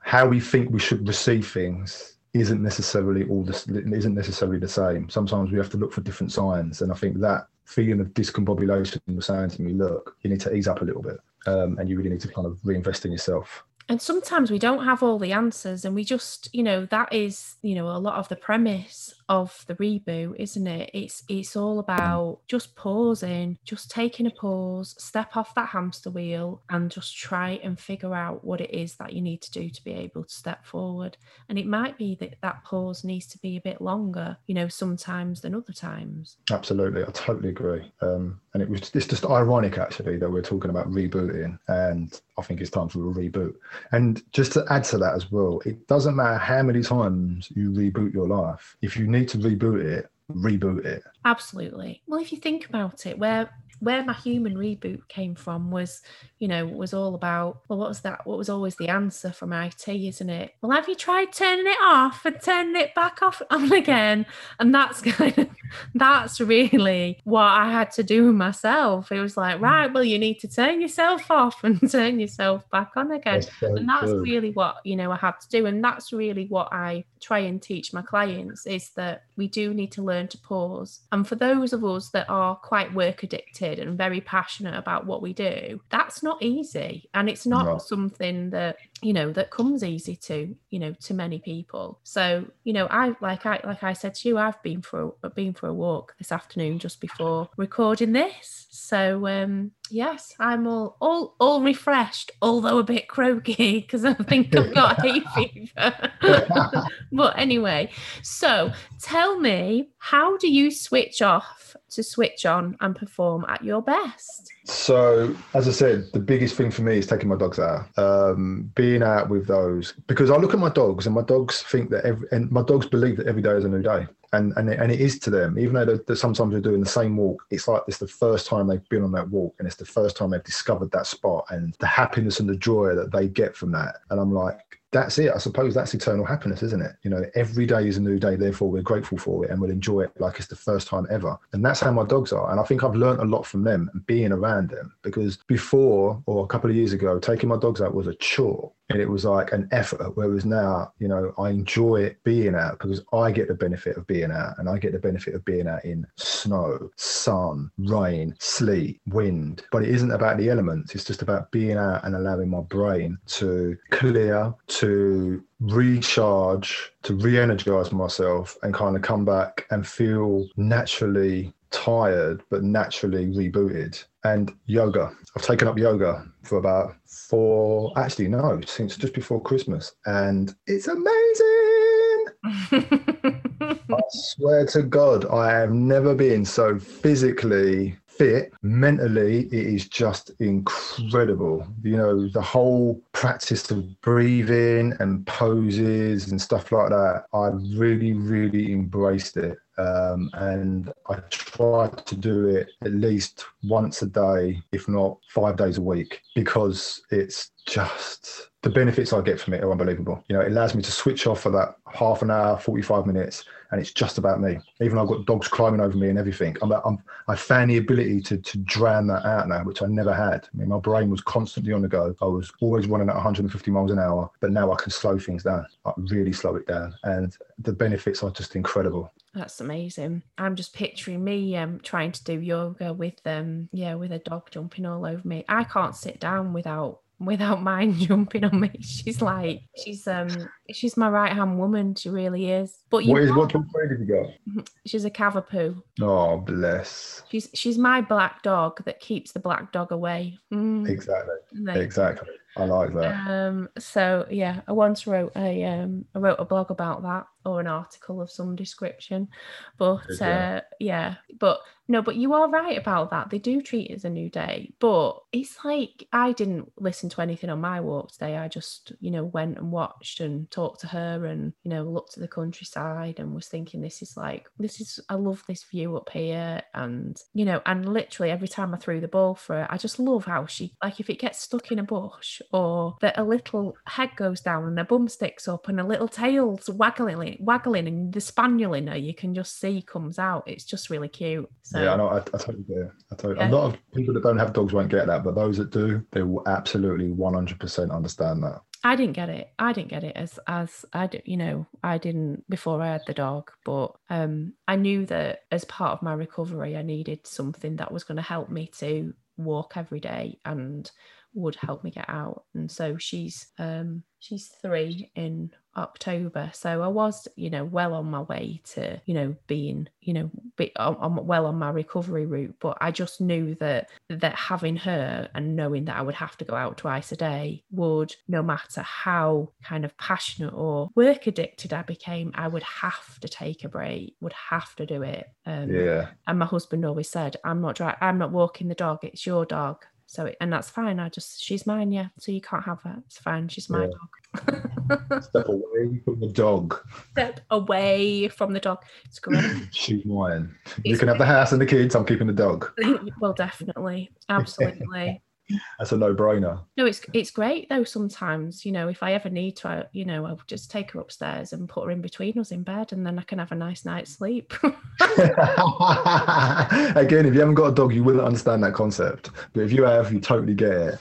[SPEAKER 2] how we think we should receive things isn't necessarily all this isn't necessarily the same. Sometimes we have to look for different signs, and I think that feeling of discombobulation was saying to me, look, you need to ease up a little bit, um, and you really need to kind of reinvest in yourself.
[SPEAKER 1] And sometimes we don't have all the answers and we just you know that is you know a lot of the premise of the reboot isn't it? It's it's all about just pausing just taking a pause step off that hamster wheel and just try and figure out what it is that you need to do to be able to step forward. And it might be that that pause needs to be a bit longer you know sometimes than other times.
[SPEAKER 2] Absolutely. I totally agree. Um, and it was it's just ironic actually that we're talking about rebooting and i think it's time for a reboot. And just to add to that as well it doesn't matter how many times you reboot your life if you need need to reboot it, reboot it.
[SPEAKER 1] Absolutely. Well, if you think about it, where where my human reboot came from was, you know, was all about, well, what was that? What was always the answer from IT, isn't it? Well, have you tried turning it off and turning it back off on again? And that's kind of, that's really what I had to do myself. It was like, hmm. right, well, you need to turn yourself off and turn yourself back on again. That's so and that's true. really what, you know, I had to do. And that's really what I try and teach my clients is that we do need to learn to pause. And for those of us that are quite work addicted, and very passionate about what we do, that's not easy. And it's not no. something that you know that comes easy to you know to many people so you know i like i like i said to you i've been for a, been for a walk this afternoon just before recording this so um yes i'm all all all refreshed although a bit croaky because i think i've got hay fever. But anyway so tell me how do you switch off to switch on and perform at your best
[SPEAKER 2] so, as I said, the biggest thing for me is taking my dogs out, um, being out with those because I look at my dogs and my dogs think that every, and my dogs believe that every day is a new day. And, and, it, and it is to them, even though they're, they're sometimes they're doing the same walk. It's like it's the first time they've been on that walk, and it's the first time they've discovered that spot, and the happiness and the joy that they get from that. And I'm like, that's it. I suppose that's eternal happiness, isn't it? You know, every day is a new day. Therefore, we're grateful for it and we'll enjoy it like it's the first time ever. And that's how my dogs are. And I think I've learned a lot from them and being around them because before or a couple of years ago, taking my dogs out was a chore and it was like an effort. Whereas now, you know, I enjoy it being out because I get the benefit of being out and I get the benefit of being out in snow, sun, rain, sleet, wind. But it isn't about the elements, it's just about being out and allowing my brain to clear, to recharge, to re energize myself and kind of come back and feel naturally tired but naturally rebooted. And yoga. I've taken up yoga for about four actually no since just before christmas and it's amazing! I swear to god i have never been so physically fit. Mentally it is just incredible. You know the whole practice of breathing and poses and stuff like that i really really embraced it um, and I try to do it at least once a day, if not five days a week, because it's just the benefits I get from it are unbelievable. You know, it allows me to switch off for that half an hour, 45 minutes, and it's just about me. Even though I've got dogs climbing over me and everything, I'm, I'm, I found the ability to, to drown that out now, which I never had. I mean, my brain was constantly on the go. I was always running at 150 miles an hour, but now I can slow things down, I really slow it down. And the benefits are just incredible.
[SPEAKER 1] That's amazing. I'm just picturing me um, trying to do yoga with um yeah with a dog jumping all over me. I can't sit down without without mine jumping on me. She's like she's um she's my right hand woman. She really is.
[SPEAKER 2] But you what is what breed have you got?
[SPEAKER 1] She's a Cavapoo.
[SPEAKER 2] Oh bless.
[SPEAKER 1] She's she's my black dog that keeps the black dog away.
[SPEAKER 2] Mm. Exactly. Exactly. I like that.
[SPEAKER 1] Um, so yeah, I once wrote a um, I wrote a blog about that or an article of some description. But uh, yeah, but no, but you are right about that. They do treat it as a new day, but it's like I didn't listen to anything on my walk today. I just, you know, went and watched and talked to her and, you know, looked at the countryside and was thinking, this is like, this is, I love this view up here. And, you know, and literally every time I threw the ball for her, I just love how she, like, if it gets stuck in a bush or that a little head goes down and a bum sticks up and a little tail's waggling, waggling and the spaniel in her you can just see comes out. It's just really cute. So,
[SPEAKER 2] yeah, I know. I, I totally get it. I totally, yeah. A lot of people that don't have dogs won't get that, but those that do, they will absolutely 100% understand that.
[SPEAKER 1] I didn't get it. I didn't get it as as I you know I didn't before I had the dog, but um I knew that as part of my recovery I needed something that was going to help me to walk every day and would help me get out. And so she's um she's three in October. So I was, you know, well on my way to, you know, being, you know, be, I'm well on my recovery route. But I just knew that that having her and knowing that I would have to go out twice a day would, no matter how kind of passionate or work addicted I became, I would have to take a break. Would have to do it.
[SPEAKER 2] Um, yeah.
[SPEAKER 1] And my husband always said, "I'm not dry. I'm not walking the dog. It's your dog." So, it, and that's fine. I just, she's mine, yeah. So you can't have her. It's fine. She's my
[SPEAKER 2] yeah. dog. Step away from the dog.
[SPEAKER 1] Step away from the dog. It's great.
[SPEAKER 2] she's mine. It's you can have the house and the kids. I'm keeping the dog.
[SPEAKER 1] well, definitely. Absolutely
[SPEAKER 2] that's a no-brainer.
[SPEAKER 1] No, it's it's great though. Sometimes, you know, if I ever need to, I, you know, I'll just take her upstairs and put her in between us in bed, and then I can have a nice night's sleep.
[SPEAKER 2] Again, if you haven't got a dog, you wouldn't understand that concept. But if you have, you totally get it.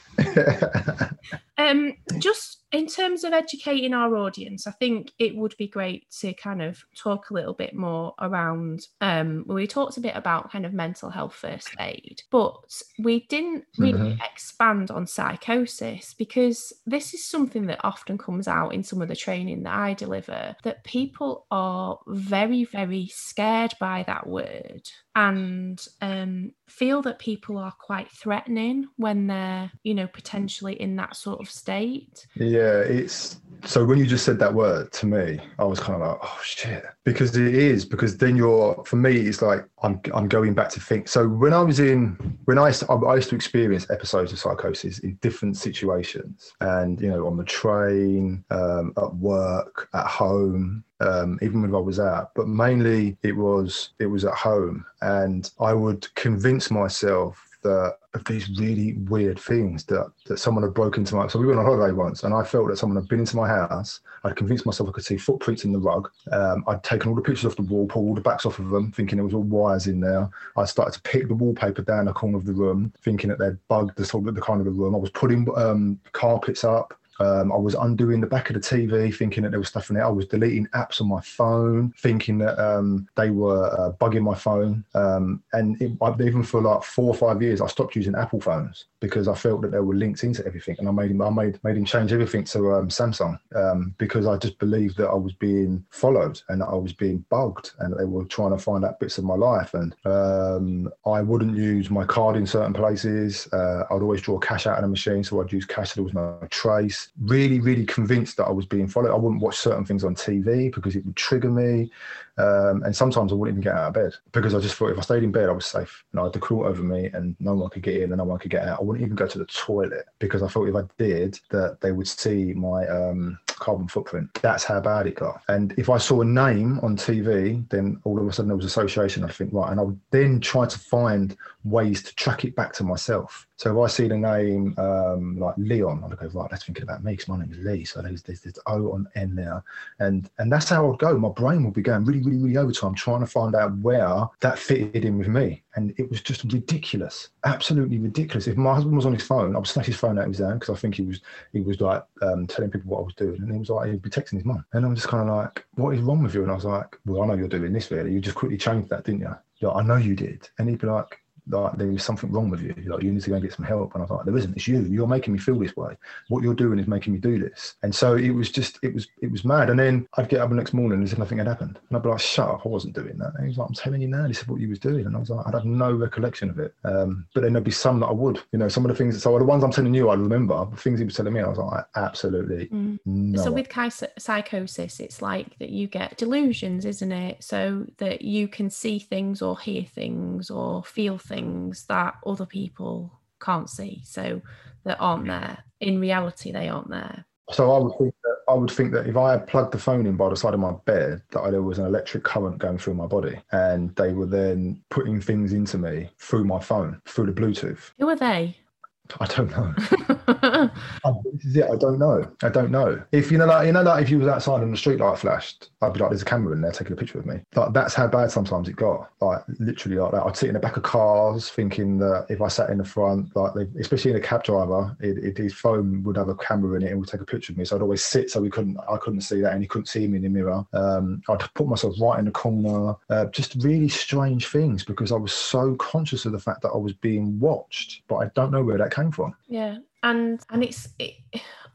[SPEAKER 1] um, just in terms of educating our audience, I think it would be great to kind of talk a little bit more around. Um, we talked a bit about kind of mental health first aid, but we didn't really mm-hmm. expand on psychosis because this is something that often comes out in some of the training that I deliver that people are very, very scared by that word and um, feel that people are quite threatening when they're, you know, potentially in that sort of state.
[SPEAKER 2] Yeah, it's so when you just said that word to me, I was kind of like, oh shit, because it is because then you're for me, it's like I'm I'm going back to think. So when I was in when I I used to experience episodes of psychosis in different situations, and you know, on the train, um, at work, at home, um, even when I was out. But mainly it was it was at home, and I would convince myself that of these really weird things that that someone had broken into my. So we went on holiday once, and I felt that someone had been into my house. I'd convinced myself I could see footprints in the rug. Um, I'd taken all the pictures off the wall, pulled all the backs off of them, thinking there was all wires in there. I started to pick the wallpaper down the corner of the room, thinking that they'd bugged the sort of the kind of the room. I was putting um, carpets up. Um, I was undoing the back of the TV, thinking that there was stuff in it. I was deleting apps on my phone, thinking that um, they were uh, bugging my phone. Um, and it, even for like four or five years, I stopped using Apple phones because I felt that they were linked into everything, and I made him, I made made him change everything to um, Samsung um, because I just believed that I was being followed and I was being bugged, and they were trying to find out bits of my life. And um, I wouldn't use my card in certain places. Uh, I'd always draw cash out of the machine, so I'd use cash. So there was no trace really, really convinced that I was being followed. I wouldn't watch certain things on TV because it would trigger me. Um, and sometimes I wouldn't even get out of bed because I just thought if I stayed in bed, I was safe. And I had the crew over me and no one could get in and no one could get out. I wouldn't even go to the toilet because I thought if I did, that they would see my um, carbon footprint. That's how bad it got. And if I saw a name on TV, then all of a sudden there was association. I think, right. And I would then try to find ways to track it back to myself. So if I see the name um, like Leon, I'd go, right, let's think about me because my name is Lee. So there's, there's this O on N there. And and that's how I'd go. My brain would be going really, really, really overtime trying to find out where that fitted in with me. And it was just ridiculous, absolutely ridiculous. If my husband was on his phone, I would snatch his phone out of his hand because I think he was he was like um, telling people what I was doing. And he was like, he'd be texting his mum. And I'm just kind of like, what is wrong with you? And I was like, well, I know you're doing this really. You just quickly changed that, didn't you? Yeah, I know you did. And he'd be like, like there was something wrong with you. Like you need to go and get some help. And I was like, there isn't. It's you. You're making me feel this way. What you're doing is making me do this. And so it was just, it was, it was mad. And then I'd get up the next morning as if nothing had happened. And I'd be like, shut up. I wasn't doing that. And he was like, I'm telling you now, this is what you was doing. And I was like, I'd have no recollection of it. Um, but then there'd be some that I would, you know, some of the things. So the ones I'm telling you, I remember. The things he was telling me, I was like, absolutely. Mm. No.
[SPEAKER 1] So with psychosis, it's like that you get delusions, isn't it? So that you can see things or hear things or feel things that other people can't see. So that aren't mm. there. In reality, they aren't there.
[SPEAKER 2] So I would think that I would think that if I had plugged the phone in by the side of my bed, that there was an electric current going through my body, and they were then putting things into me through my phone, through the Bluetooth.
[SPEAKER 1] Who are they?
[SPEAKER 2] I don't know. this is it. I don't know. I don't know. If you know, like you know, like if you was outside and the street light flashed, I'd be like, "There's a camera in there taking a picture of me." Like that's how bad sometimes it got. Like literally like that. I'd sit in the back of cars thinking that if I sat in the front, like especially in a cab driver, it, it, his phone would have a camera in it and would take a picture of me. So I'd always sit so we couldn't, I couldn't see that, and he couldn't see me in the mirror. Um, I'd put myself right in the corner. Uh, just really strange things because I was so conscious of the fact that I was being watched, but I don't know where that came from.
[SPEAKER 1] Yeah, and and it's it,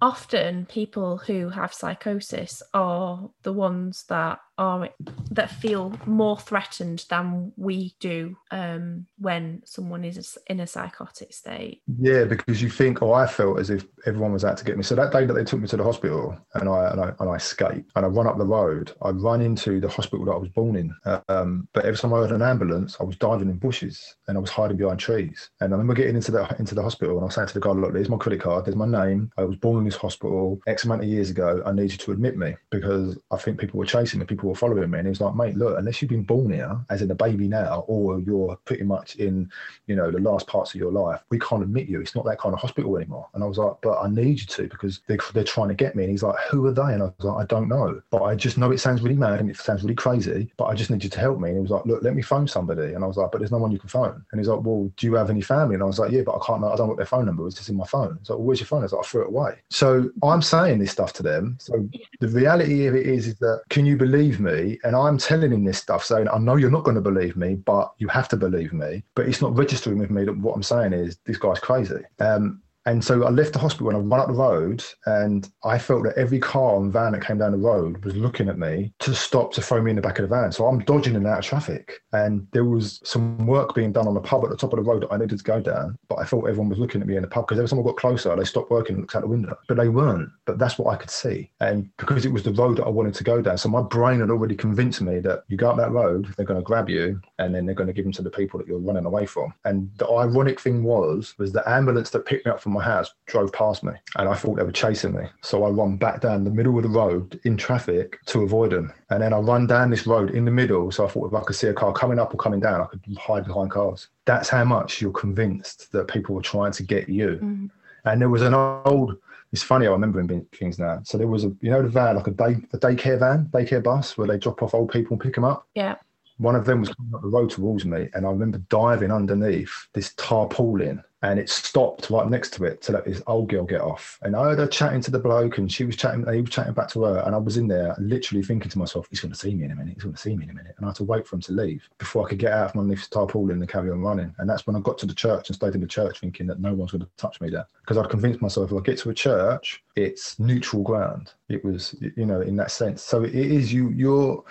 [SPEAKER 1] often people who have psychosis are the ones that are that feel more threatened than we do um, when someone is in a psychotic state.
[SPEAKER 2] Yeah, because you think, oh, I felt as if everyone was out to get me. So that day that they took me to the hospital, and I and I, and I escaped, and I run up the road, I run into the hospital that I was born in. Um, but every time I heard an ambulance, I was diving in bushes and I was hiding behind trees. And I remember getting into the into the hospital, and I was saying to the guy, look, there's my credit card, there's my name. I was born in hospital X amount of years ago. I need you to admit me because I think people were chasing me, people were following me, and he was like, mate, look, unless you've been born here, as in a baby now, or you're pretty much in, you know, the last parts of your life, we can't admit you. It's not that kind of hospital anymore. And I was like, but I need you to because they, they're trying to get me. And he's like, who are they? And I was like, I don't know, but I just know it sounds really mad and it sounds really crazy, but I just need you to help me. And he was like, look, let me phone somebody. And I was like, but there's no one you can phone. And he's like, well, do you have any family? And I was like, yeah, but I can't, I don't know what their phone number is. It's just in my phone. So well, where's your phone? I was like, I threw it away. So I'm saying this stuff to them. So the reality of it is, is that can you believe me? And I'm telling him this stuff saying, I know you're not going to believe me, but you have to believe me. But it's not registering with me that what I'm saying is this guy's crazy. Um, and so I left the hospital and I run up the road, and I felt that every car and van that came down the road was looking at me to stop to throw me in the back of the van. So I'm dodging in and out of traffic. And there was some work being done on the pub at the top of the road that I needed to go down. But I thought everyone was looking at me in the pub because every time I got closer, they stopped working and looked out the window. But they weren't. But that's what I could see. And because it was the road that I wanted to go down, so my brain had already convinced me that you go up that road, they're going to grab you, and then they're going to give them to the people that you're running away from. And the ironic thing was, was the ambulance that picked me up from my house drove past me and I thought they were chasing me. So I run back down the middle of the road in traffic to avoid them. And then I run down this road in the middle. So I thought if I could see a car coming up or coming down, I could hide behind cars. That's how much you're convinced that people were trying to get you. Mm. And there was an old, it's funny, I remember in things now. So there was a, you know, the van, like a day, a daycare van, daycare bus where they drop off old people and pick them up.
[SPEAKER 1] Yeah.
[SPEAKER 2] One of them was coming up the road towards me, and I remember diving underneath this tarpaulin and it stopped right next to it to let this old girl get off. And I heard her chatting to the bloke, and she was chatting, he was chatting back to her, and I was in there literally thinking to myself, he's going to see me in a minute, he's going to see me in a minute. And I had to wait for him to leave before I could get out from underneath the tarpaulin and carry on running. And that's when I got to the church and stayed in the church thinking that no one's going to touch me there. Because I'd convinced myself if I get to a church, it's neutral ground. It was, you know, in that sense. So it is you, you're,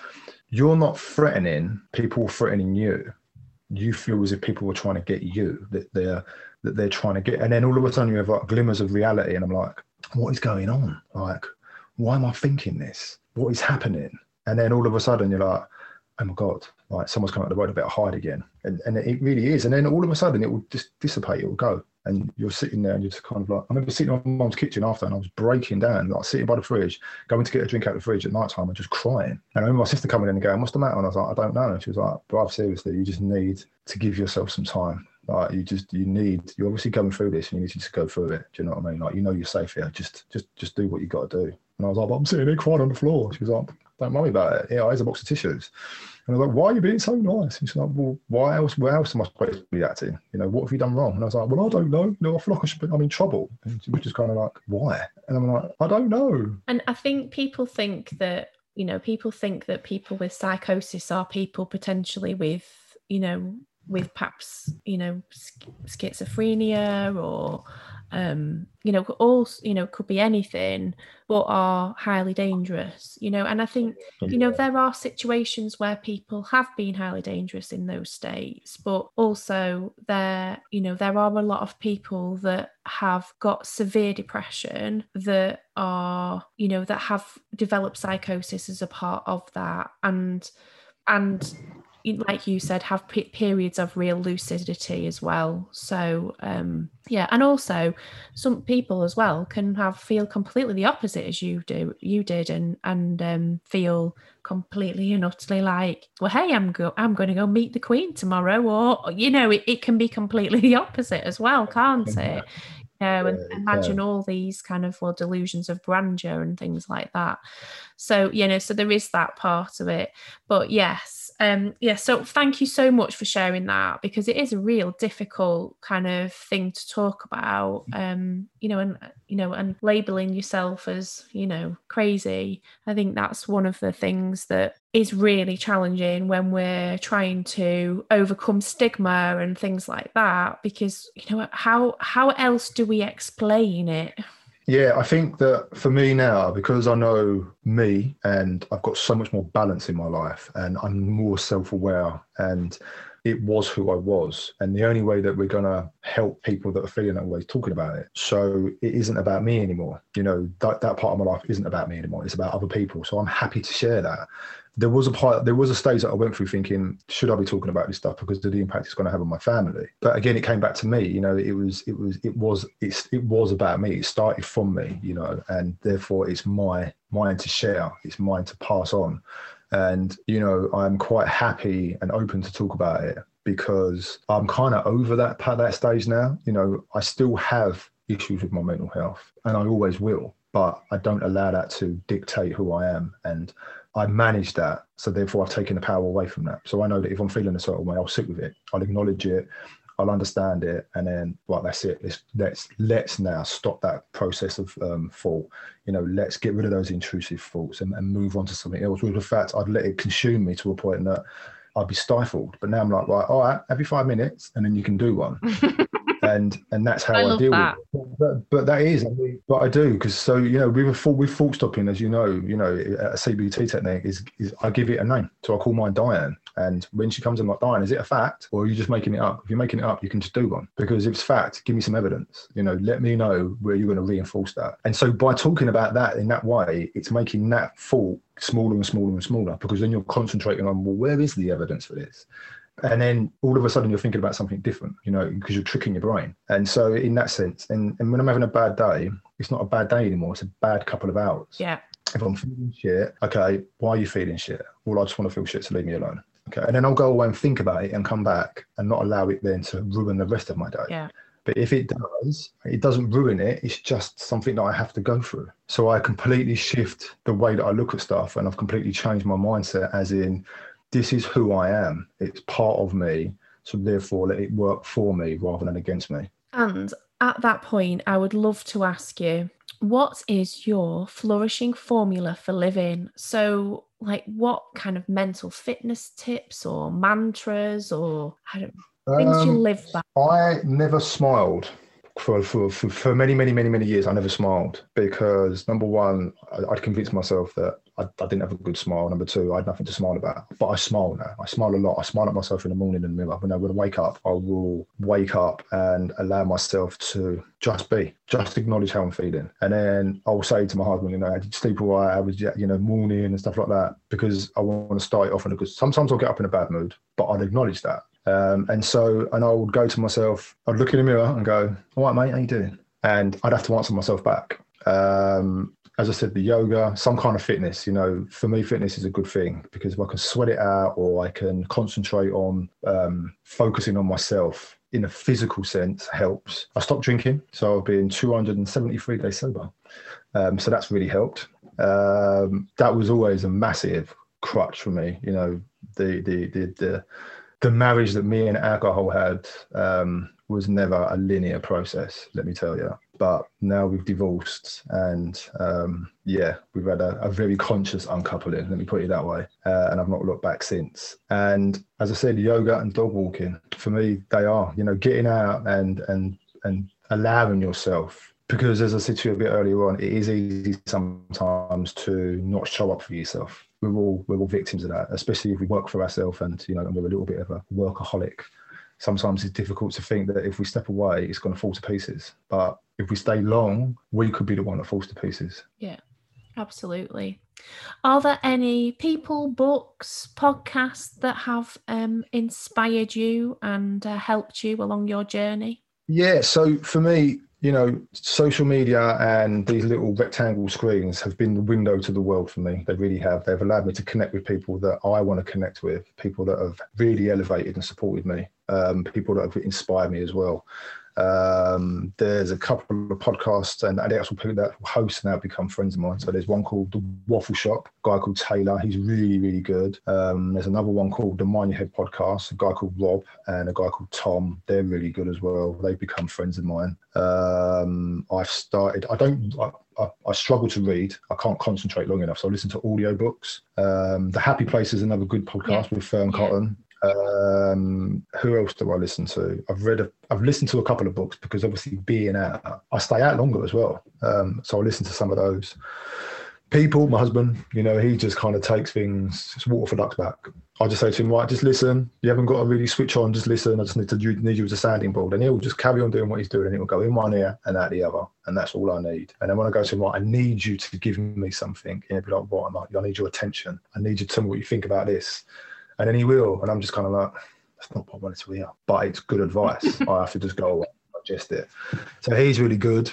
[SPEAKER 2] you're not threatening people threatening you you feel as if people were trying to get you that they're that they're trying to get. And then all of a sudden you have like glimmers of reality, and I'm like, what is going on? Like, why am I thinking this? What is happening? And then all of a sudden you're like, oh my god, like someone's coming up the road, about hide again. And and it really is. And then all of a sudden it will just dissipate. It will go. And you're sitting there and you're just kind of like, I remember sitting in my mom's kitchen after and I was breaking down, like sitting by the fridge, going to get a drink out of the fridge at night time and just crying. And I remember my sister coming in and going, What's the matter? And I was like, I don't know. And she was like, Bruv, seriously, you just need to give yourself some time. Like you just you need you're obviously going through this and you need to just go through it. Do you know what I mean? Like you know you're safe here. Just just just do what you got to do. And I was like, I'm sitting there crying on the floor. She was like, Don't worry about it. Yeah, here's a box of tissues. And I was like, Why are you being so nice? And she's like, Well, why else? Where else am I supposed to be acting? You know, what have you done wrong? And I was like, Well, I don't know. No, I feel like I should be, I'm in trouble. And she was just kind of like, Why? And I'm like, I don't know.
[SPEAKER 1] And I think people think that you know people think that people with psychosis are people potentially with you know with perhaps you know schizophrenia or um, you know, all you know could be anything, but are highly dangerous. You know, and I think you know there are situations where people have been highly dangerous in those states, but also there, you know, there are a lot of people that have got severe depression that are, you know, that have developed psychosis as a part of that, and and like you said, have p- periods of real lucidity as well. So um, yeah, and also some people as well can have feel completely the opposite as you do, you did, and and um, feel completely and utterly like, well, hey, I'm go, I'm going to go meet the Queen tomorrow, or you know, it, it can be completely the opposite as well, can't it? Know, and yeah, imagine yeah. all these kind of well delusions of grandeur and things like that. So you know, so there is that part of it, but yes um yeah so thank you so much for sharing that because it is a real difficult kind of thing to talk about um you know and you know and labeling yourself as you know crazy i think that's one of the things that is really challenging when we're trying to overcome stigma and things like that because you know how how else do we explain it?
[SPEAKER 2] Yeah, I think that for me now, because I know me and I've got so much more balance in my life and I'm more self aware and it was who I was. And the only way that we're going to help people that are feeling that way is talking about it. So it isn't about me anymore. You know, that, that part of my life isn't about me anymore. It's about other people. So I'm happy to share that there was a part, there was a stage that I went through thinking, should I be talking about this stuff because of the impact it's going to have on my family? But again, it came back to me. You know, it was, it was, it was, it's, it was about me. It started from me. You know, and therefore it's my mine to share. It's mine to pass on. And you know, I'm quite happy and open to talk about it because I'm kind of over that part that stage now. You know, I still have issues with my mental health, and I always will. But I don't allow that to dictate who I am and I manage that. So therefore, I've taken the power away from that. So I know that if I'm feeling a certain way, I'll sit with it. I'll acknowledge it. I'll understand it, and then well, that's it. Let's let's let's now stop that process of um, thought. You know, let's get rid of those intrusive thoughts and, and move on to something else. With the fact, I'd let it consume me to a point that I'd be stifled. But now I'm like, right, all right, every five minutes, and then you can do one. and and that's how I, I deal that. with it. But, but that is, I mean, but I do because so you know with a full with thought stopping, as you know, you know a CBT technique is is I give it a name. So I call mine Diane, and when she comes, I'm like Diane, is it a fact or are you just making it up? If you're making it up, you can just do one because if it's fact, give me some evidence. You know, let me know where you're going to reinforce that. And so by talking about that in that way, it's making that thought smaller and smaller and smaller because then you're concentrating on well, where is the evidence for this? and then all of a sudden you're thinking about something different, you know, because you're tricking your brain. And so in that sense, and, and when I'm having a bad day, it's not a bad day anymore. It's a bad couple of hours.
[SPEAKER 1] Yeah.
[SPEAKER 2] If I'm feeling shit, okay, why are you feeling shit? Well, I just want to feel shit, so leave me alone. Okay. And then I'll go away and think about it and come back and not allow it then to ruin the rest of my day.
[SPEAKER 1] Yeah.
[SPEAKER 2] But if it does, it doesn't ruin it. It's just something that I have to go through. So I completely shift the way that I look at stuff and I've completely changed my mindset as in this is who I am. It's part of me. So therefore, let it work for me rather than against me.
[SPEAKER 1] And at that point, I would love to ask you, what is your flourishing formula for living? So, like, what kind of mental fitness tips or mantras or I don't things um, you live by?
[SPEAKER 2] I never smiled for, for, for, for, many, many, many, many years, I never smiled because number one, I, would convinced myself that I, I, didn't have a good smile. Number two, I had nothing to smile about. But I smile now. I smile a lot. I smile at myself in the morning in the mirror. When I, when I wake up, I will wake up and allow myself to just be, just acknowledge how I'm feeling. And then I'll say to my husband, you know, I did sleep right. I was, you know, morning and stuff like that because I want to start it off in a good. Sometimes I'll get up in a bad mood, but I'll acknowledge that. Um, and so, and I would go to myself, I'd look in the mirror and go, all right, mate, how you doing? And I'd have to answer myself back. Um, as I said, the yoga, some kind of fitness, you know, for me, fitness is a good thing because if I can sweat it out or I can concentrate on um, focusing on myself in a physical sense helps. I stopped drinking. So I've been 273 days sober. Um, so that's really helped. Um, that was always a massive crutch for me, you know, the, the, the, the, the marriage that me and alcohol had um, was never a linear process, let me tell you. but now we've divorced and um, yeah, we've had a, a, very conscious uncoupling, let me put it that way. Uh, and I've not looked back since. And as I said, yoga and dog walking, for me, they are, you know, getting out and, and, and allowing yourself because as I said to you a bit earlier on, it is easy sometimes to not show up for yourself. We're all we're all victims of that, especially if we work for ourselves and you know and we're a little bit of a workaholic. Sometimes it's difficult to think that if we step away, it's going to fall to pieces. But if we stay long, we could be the one that falls to pieces.
[SPEAKER 1] Yeah, absolutely. Are there any people, books, podcasts that have um, inspired you and uh, helped you along your journey?
[SPEAKER 2] Yeah, so for me, you know, social media and these little rectangle screens have been the window to the world for me. They really have. They've allowed me to connect with people that I want to connect with, people that have really elevated and supported me, um, people that have inspired me as well. Um, there's a couple of podcasts and the actual people that host now become friends of mine. So there's one called The Waffle Shop, a guy called Taylor. He's really, really good. Um, there's another one called The Mind Your Head Podcast, a guy called Rob and a guy called Tom. They're really good as well. They've become friends of mine. Um, I've started, I don't, I, I, I, struggle to read. I can't concentrate long enough. So I listen to audio books. Um, the Happy Place is another good podcast yeah. with Fearne. Cotton. Um, who else do I listen to? I've read, a, I've listened to a couple of books because obviously being out, I stay out longer as well. Um, so I listen to some of those. People, my husband, you know, he just kind of takes things, it's water for ducks back. I just say to him, right, just listen. You haven't got to really switch on, just listen. I just need to need you as a sounding board. And he'll just carry on doing what he's doing and it will go in one ear and out the other. And that's all I need. And then when I go to him, right, I need you to give me something. He'll be like, what? I'm like, I need your attention. I need you to tell me what you think about this and then he will, and I'm just kind of like, that's not what I wanted to hear, but it's good advice. I have to just go away, digest it. So he's really good.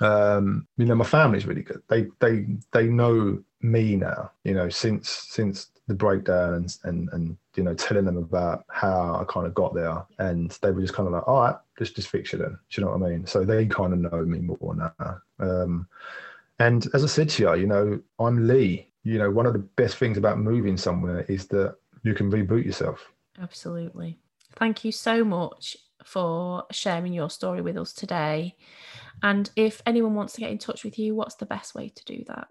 [SPEAKER 2] Um, you know, my family's really good. They they they know me now. You know, since since the breakdown and and and you know telling them about how I kind of got there, and they were just kind of like, all right, just just fix it then. Do you know what I mean? So they kind of know me more now. Um, and as I said to you, you know, I'm Lee. You know, one of the best things about moving somewhere is that you can reboot yourself.
[SPEAKER 1] Absolutely. Thank you so much for sharing your story with us today. And if anyone wants to get in touch with you, what's the best way to do that?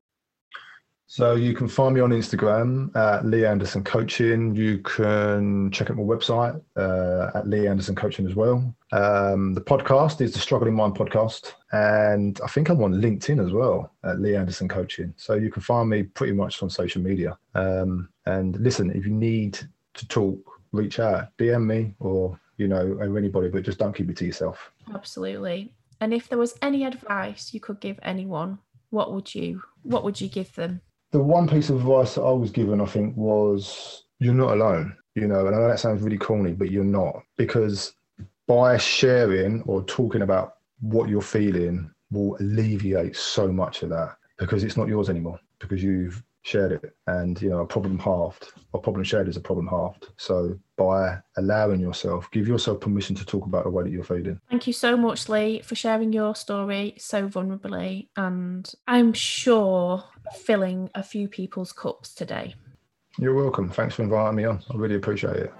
[SPEAKER 2] So you can find me on Instagram at Lee Anderson Coaching. You can check out my website uh, at Lee Anderson Coaching as well. Um, the podcast is the Struggling Mind podcast, and I think I'm on LinkedIn as well at Lee Anderson Coaching. So you can find me pretty much on social media. Um, and listen, if you need to talk, reach out, DM me, or you know, or anybody, but just don't keep it to yourself.
[SPEAKER 1] Absolutely. And if there was any advice you could give anyone, what would you what would you give them?
[SPEAKER 2] the one piece of advice that I was given, I think, was you're not alone. You know, and I know that sounds really corny, but you're not because by sharing or talking about what you're feeling will alleviate so much of that because it's not yours anymore because you've shared it. And you know a problem halved a problem shared is a problem halved. So by allowing yourself give yourself permission to talk about the way that you're feeling.
[SPEAKER 1] Thank you so much lee for sharing your story so vulnerably. And i'm sure filling a few people's cups today.
[SPEAKER 2] You're welcome. Thanks for inviting me on. I really appreciate it.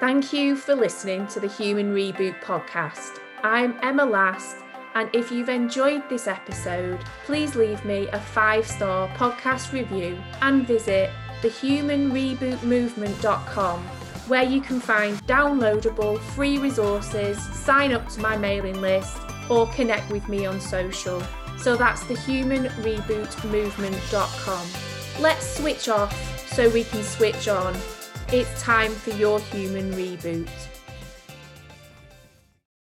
[SPEAKER 1] Thank you for listening to the human reboot podcast. I'm emma last and if you've enjoyed this episode, please leave me a five star podcast review and visit thehumanrebootmovement.com where you can find downloadable free resources, sign up to my mailing list, or connect with me on social. So that's thehumanrebootmovement.com. Let's switch off so we can switch on. It's time for your human reboot.